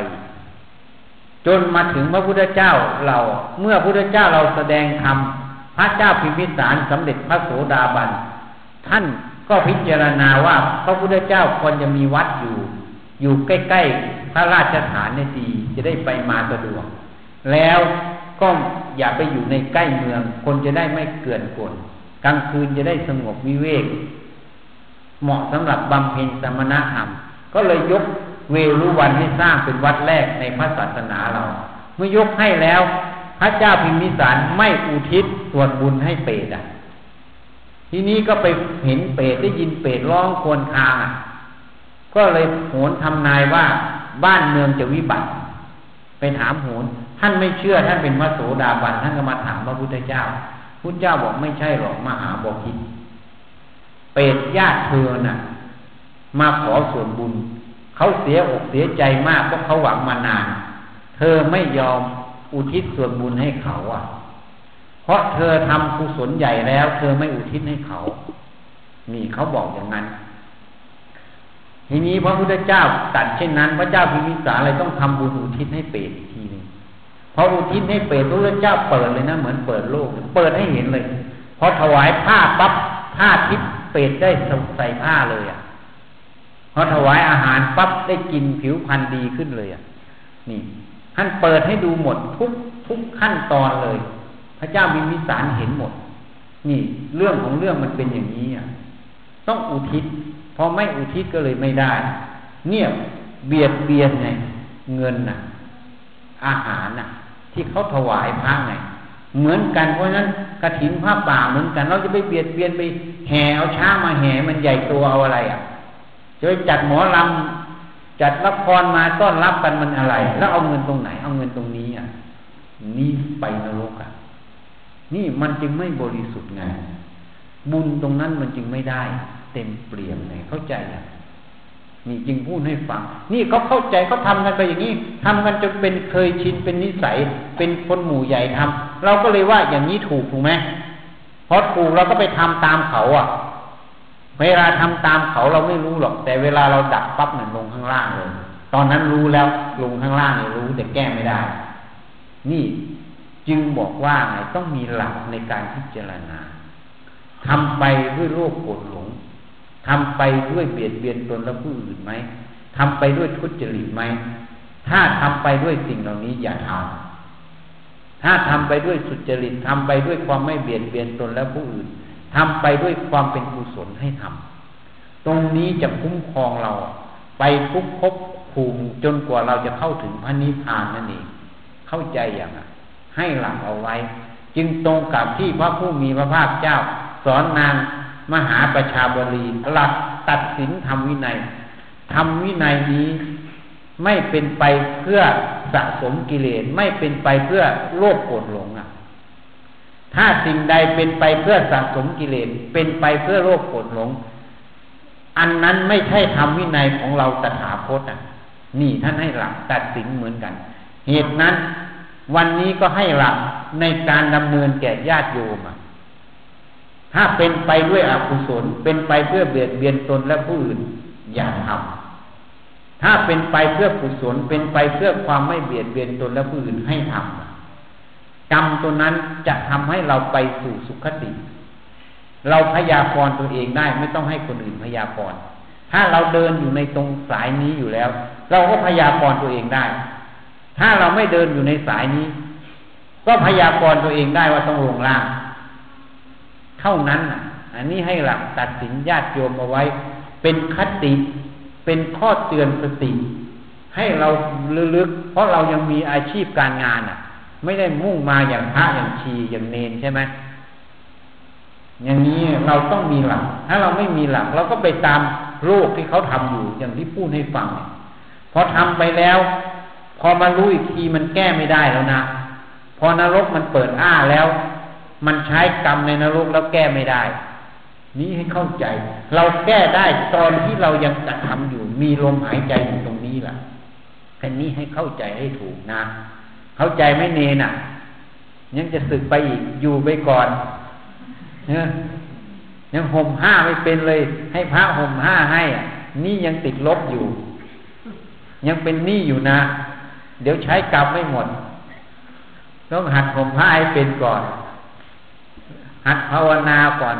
จนมาถึงพระพุทธเจ้าเรา เมื่อพระพุทธเจ้าเราแสดงธรรมพระเจ้าพิมพิสารสำเร็จพระโสดาบัน ท่านก็พิจารณาว่าพระพุทธเจ้าควรจะมีวัดอยู่ อยู่ใกล้ๆพระราชฐานเนี่ดีจะได้ไปมาสะดวก แล้ว ก็อย่าไปอยู่ในใกล้เมือง คนจะได้ไม่เกินกลกลางคืนจะได้สงบวิเวก เหมาะสำหรับบำเพ็ญสมณธรรม ก็เลยยกเวรุวันให้สร้างเป็นวัดแรกในพระศาสนาเรา เมื่อยกให้แล้ว พระเจ้าพิมพิสารไม่อุทิศส่วนบุญให้เปรตอะ ทีนี้ก็ไปเห็นเปรตได้ยินเปรตร้องควนคางอะก็เลยโหนทำนายว่าบ้านเมืองจะวิบัติ ไปถามโหน ท่านไม่เชื่อท่านเป็นพระโสดาบันท่านก็มาถามพระพุทธเจ้าพุทธเจ้าบอกไม่ใช่หรอกมหาบกินเปรตญาติเธอน่ะ มาขอส่วนบุญ เขาเสียอกเสียใจมากเพราะเขาหวังมานาน เธอไม่ยอมอุทิศส่วนบุญให้เขาอะ เพราะเธอทำกุศลใหญ่แล้ว เธอไม่อุทิศให้เขา นี่เขาบอกอย่างนั้น ทีนี้พระพุทธเจ้าตัดเช่นนั้น พระเจ้าพิมิสาเลยต้องทำบุญอุทิศให้เปรต พออุทิศให้เปรตพระพุทธเจ้าเปิดเลยนะ เหมือนเปิดโลก เปิดให้เห็นเลยพอถวายผ้าปั๊บผ้าทิพเปรตได้ใส่ผ้าเลยอะพอถวายอาหารปั๊บได้กินผิวพรรณดีขึ้นเลยอะนี่ท่านเปิดให้ดูหมดทุกทุกขั้นตอนเลย พระเจ้ามีมิสารเห็นหมด นี่ เรื่องของเรื่องมันเป็นอย่างนี้อะต้องอุทิศพอไม่อุทิศก็เลยไม่ได้ เนี่ยเบียดเบียนไงเงินน่ะ อาหารน่ะ ที่เขาถวายพระไงเหมือนกันเพราะฉะนั้นกระถินผ้าป่าเหมือนกัน เราจะไปเบียดเบียนไปแห่เอาช้างมาแห่มันใหญ่ตัวเอาอะไรอะจะไปจัดหมอลำจัดละครมาต้อนรับกันมันอะไร แล้วเอาเงินตรงไหน เอาเงินตรงนี้อะนี่ไปนรกอะนี่มันจึงไม่บริสุทธิ์ไงบุญตรงนั้นมันจึงไม่ได้ เต็มเปลี่ยนไงเข้าใจอะ นี่จึงพูดให้ฟัง นี่เขาเข้าใจเขาทากันไปอย่างนี้ทำกันจนเป็นเคยชินเป็นนิสัย เป็นคนหมู่ใหญ่ทำเราก็เลยว่าอย่างนี้ถูกถูกไหมพอถูกเราก็ไปทำตามเขาอะ เวลาทำตามเขาเราไม่รู้หรอก แต่เวลาเราดับปั๊บเนี่ยลงข้างล่างเลย ตอนนั้นรู้แล้วลงข้างล่างเนี่ยรู้แต่แก้ไม่ได้ นี่จึงบอกว่าไงต้องมีหลักในการพิจารณาทำไปด้วยโลภโกรธหลง ทำไปด้วยเบียดเบียนตนและผู้อื่นไหมทำไปด้วยทุจริตไหม ถ้าทำไปด้วยสิ่งเหล่านี้อย่าทำถ้าทำไปด้วยสุจริตทำไปด้วยความไม่เบียดเบียนตนและผู้อื่นทำไปด้วยความเป็นกุศลให้ทำตรงนี้จะคุ้มครองเรา ไปทุกภพภูมิจนกว่าเราจะเข้าถึงพระนิพพานนั่นเอง เข้าใจอย่างให้หลักเอาไว้ จึงตรงกับที่พระผู้มีพระภาคเจ้า สอนนาง มหาประชาบรีหลักตัดสินทำวินัยทำวินัยนี้ไม่เป็นไปเพื่อสะสมกิเลสไม่เป็นไปเพื่อโลภโกรธหลงอะ ถ้าสิ่งใดเป็นไปเพื่อสะสมกิเลสเป็นไปเพื่อโลภโกรธหลง อันนั้นไม่ใช่ทำวินัยของเราตถาคตอะ นี่ท่านให้หลักตัดสินเหมือนกัน เหตุนั้น วันนี้ก็ให้หลักในการดำเนินแก่ญาติโยมอะ ถ้าเป็นไปด้วยอกุศล เป็นไปเพื่อเบียดเบียนตนและผู้อื่นอย่าทำถ้าเป็นไปเพื่อกุศล เป็นไปเพื่อความไม่เบียดเบียนตนและผู้อื่นให้ทำกรรมตัวนั้นจะทำให้เราไปสู่สุขติ เราพยากรณ์ตัวเองได้ไม่ต้องให้คนอื่นพยากรณ์ถ้าเราเดินอยู่ในตรงสายนี้อยู่แล้ว เราก็พยากรณ์ตัวเองได้ ถ้าเราไม่เดินอยู่ในสายนี้ ก็พยากรณ์ตัวเองได้ว่าต้องลงล่าง เท่านั้น อันนี้ให้หลักตัดสินญาติโยมเอาไว้ เป็นคติ เป็นข้อเตือนสติ ให้เราลึกๆเพราะเรายังมีอาชีพการงานอะ ไม่ได้มุ่งมาอย่างพระอย่างชีอย่างเนนใช่ไหมอย่างนี้เราต้องมีหลัก ถ้าเราไม่มีหลัก เราก็ไปตามโลกที่เขาทำอยู่อย่างที่พูดให้ฟังพอทำไปแล้ว พอมารู้อีกทีมันแก้ไม่ได้แล้วนะ พอนรกมันเปิดอ้าแล้ว มันใช้กรรมในนรกแล้วแก้ไม่ได้ นี้ให้เข้าใจ เราแก้ได้ตอนที่เรายังกระทำอยู่ มีลมหายใจอยู่ตรงนี้ล่ะแค่นี้ให้เข้าใจให้ถูกนะ เข้าใจไม่เนน่ะ ยังจะสึกไปอีกอยู่ไปก่อนเนี่ยยังห่มห้าไม่เป็นเลย ให้พระห่มห้าให้นี่ยังติดลบอยู่ ยังเป็นหนี้อยู่นะ เดี๋ยวใช้กรรมไม่หมด ต้องหัดห่มผ้าให้เป็นก่อน หัดภาวนาก่อน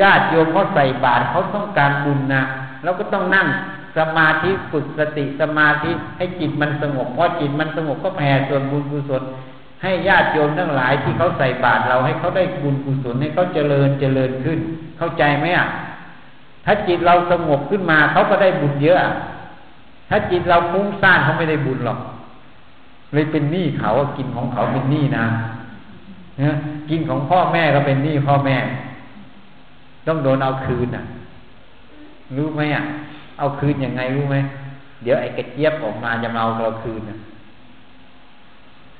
ญาติโยมเขาใส่บาตรเขาต้องการบุญนะเราก็ต้องนั่งสมาธิฝึกสติสมาธิให้จิตมันสงบพอจิตมันสงบก็แผ่ส่วนบุญกุศลให้ญาติโยมทั้งหลายที่เขาใส่บาตรเราให้เขาได้บุญกุศลให้เขาเจริญเจริญขึ้น เข้าใจไหมอะถ้าจิตเราสงบขึ้นมาเขาก็ได้บุญเยอะ ถ้าจิตเราฟุ้งซ่านเขาไม่ได้บุญหรอก เลยเป็นหนี้เขากินของเขาเป็นหนี้นะ นะกินของพ่อแม่ก็เป็นหนี้พ่อแม่ ต้องโดนเอาคืนอะ รู้ไหมอะ เอาคืนยังไงรู้ไหมเดี๋ยวไอ้กระเจี๊ยบออกมาจะมาเอาเราคืนอะ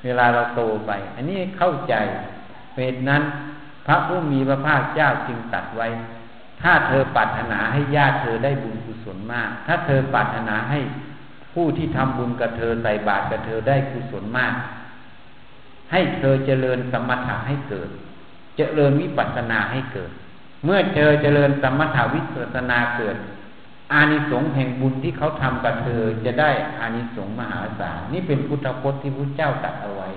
เวลาเราโตไป อันนี้เข้าใจเหตุนั้น พระผู้มีพระภาคเจ้าจึงตัดไว้ ถ้าเธอปรารถนาให้ญาติเธอได้บุญกุศลมาก ถ้าเธอปรารถนาให้ผู้ที่ทำบุญกับเธอใส่บาตรกับเธอได้กุศลมาก ให้เธอเจริญสมถะให้เกิด เจริญวิปัสสนาให้เกิด เมื่อเธอเจริญสมถะวิปัสสนาเกิด อานิสงส์แห่งบุญที่เขาทำกับเธอจะได้อานิสงส์มหาศาลนี่เป็นพุทธพจน์ที่พระเจ้าตรัสเอาไว้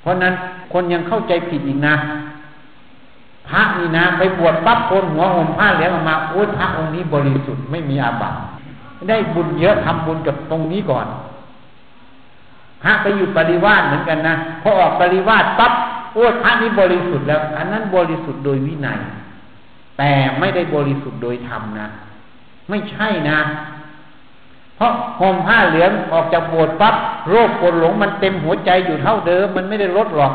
เพราะนั้นคนยังเข้าใจผิดอีกนะพระนี่นะไปบวชปั๊บโกนหัวห่มผ้าเหลืองออกมาโอ้ยพระองค์นี้บริสุทธิ์ไม่มีอาบัติได้บุญเยอะทำบุญกับตรงนี้ก่อน พระไปอยู่ปริวาสเหมือนกันนะพอออกปริวาสปั๊บโอ้พระนี้บริสุทธิ์แล้ว อันนั้นบริสุทธิ์โดยวินัย แต่ไม่ได้บริสุทธิ์โดยธรรมนะ ไม่ใช่นะ เพราะห่มผ้าเหลืองออกจากโบสถ์ปั๊บโรคปวดหลงมันเต็มหัวใจอยู่เท่าเดิม มันไม่ได้ลดหรอก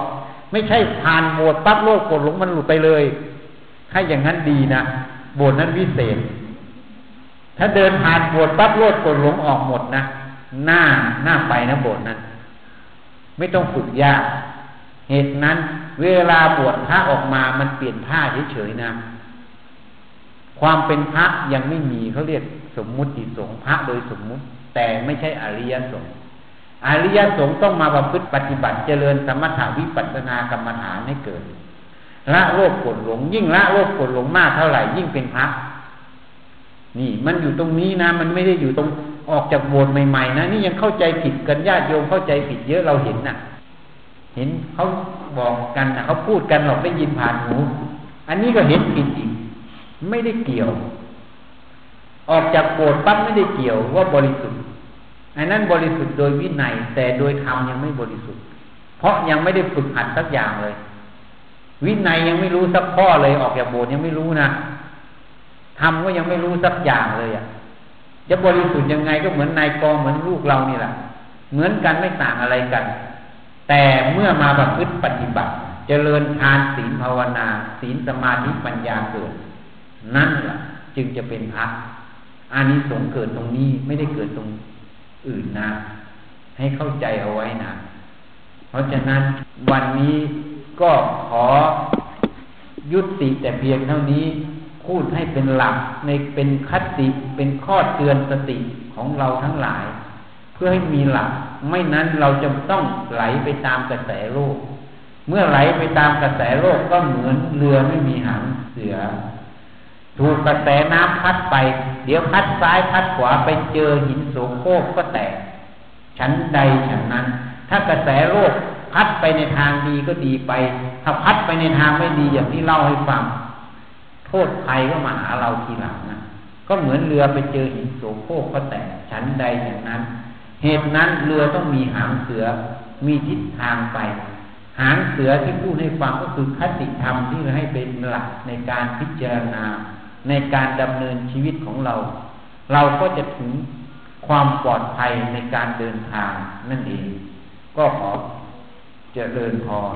ไม่ใช่ผ่านโบสถ์ปั๊บโรคปวดหลงมันหลุดไปเลยถ้าอย่างนั้นดีนะโบสถ์นั้นวิเศษ ถ้าเดินผ่านโบสถ์ปั๊บโรคปวดหลงออกหมดนะหน้าหน้าไปนะโบสถ์นั้น ไม่ต้องฝึกยาก เหตุนั้น เวลาบวชพระออกมามันเปลี่ยนผ้าเฉยๆนะ ความเป็นพระยังไม่มีเขาเรียกสมมุติสงฆ์พระโดยสมมุติ แต่ไม่ใช่อริยสงฆ์อริยสงฆ์ต้องมาประพฤติปฏิบัติเจริญสมถาวิปัสสนากรรมฐานให้เกิดละโลภกรธหลง ยิ่งละโลภกรธหลงมากเท่าไหร่ยิ่งเป็นพระนี่มันอยู่ตรงนี้นะ มันไม่ได้อยู่ตรง ออกจากโบสถ์ใหม่ๆนะนี่ยังเข้าใจผิดกันญาติโยมเข้าใจผิดเยอะเราเห็นนะ่ะ เห็นเขาบอกกันนะเขาพูดกันหรอกได้ยินผ่านหูอันนี้ก็เห็นผิดอีกไม่ได้เกี่ยว ออกจากโบสถ์ปั๊บไม่ได้เกี่ยวว่าบริสุทธิ์อันนั้นบริสุทธิ์โดยวินัยแต่โดยธรรมยังไม่บริสุทธิ์ เพราะยังไม่ได้ฝึกหัดสักอย่างเลย วินัยยังไม่รู้สักข้อเลยออกจากโบสถ์ยังไม่รู้นะธรรมก็ยังไม่รู้สักอย่างเลยอะ จะบริสุทธิ์ยังไงก็เหมือนนายกองเหมือนลูกเรานี่แหละเหมือนกันไม่ต่างอะไรกัน แต่เมื่อมาประพฤติปฏิบัติเจริญทานศีลภาวนา ศีลสมาธิปัญญาเกิด นั่นแหละจึงจะเป็นพระอานิสงส์เกิดตรงนี้ไม่ได้เกิดตรงอื่นนะ ให้เข้าใจเอาไว้นะเพราะฉะนั้นวันนี้ก็ขอยุติแต่เพียงเท่านี้ พูดให้เป็นหลักในเป็นคติเป็นข้อเตือนสติของเราทั้งหลาย เพื่อให้มีหลัก ไม่นั้นเราจะต้องไหลไปตามกระแสโลก เมื่อไหลไปตามกระแสโลกก็เหมือนเรือไม่มีหางเสือ ถูกกระแสน้ำพัดไป เดี๋ยวพัดซ้ายพัดขวาไปเจอหินโสโครกก็แตกชั้นใดฉันนั้น ถ้ากระแสโลกพัดไปในทางดีก็ดีไป ถ้าพัดไปในทางไม่ดีอย่างที่เล่าให้ฟัง โทษภัยก็มาหาเราทีหลังนะก็เหมือนเรือไปเจอหินโสโครกก็แตกชั้นใดอย่างนั้น เหตุนั้นเรือต้องมีหางเสือมีทิศทางไป หางเสือที่พูดให้ฟังก็คือคติธรรมที่ให้เป็นหลักในการพิจารณา ในการดำเนินชีวิตของเรา เราก็จะถึงความปลอดภัยในการเดินทางนั่นเอง ก็ขอเจริญพร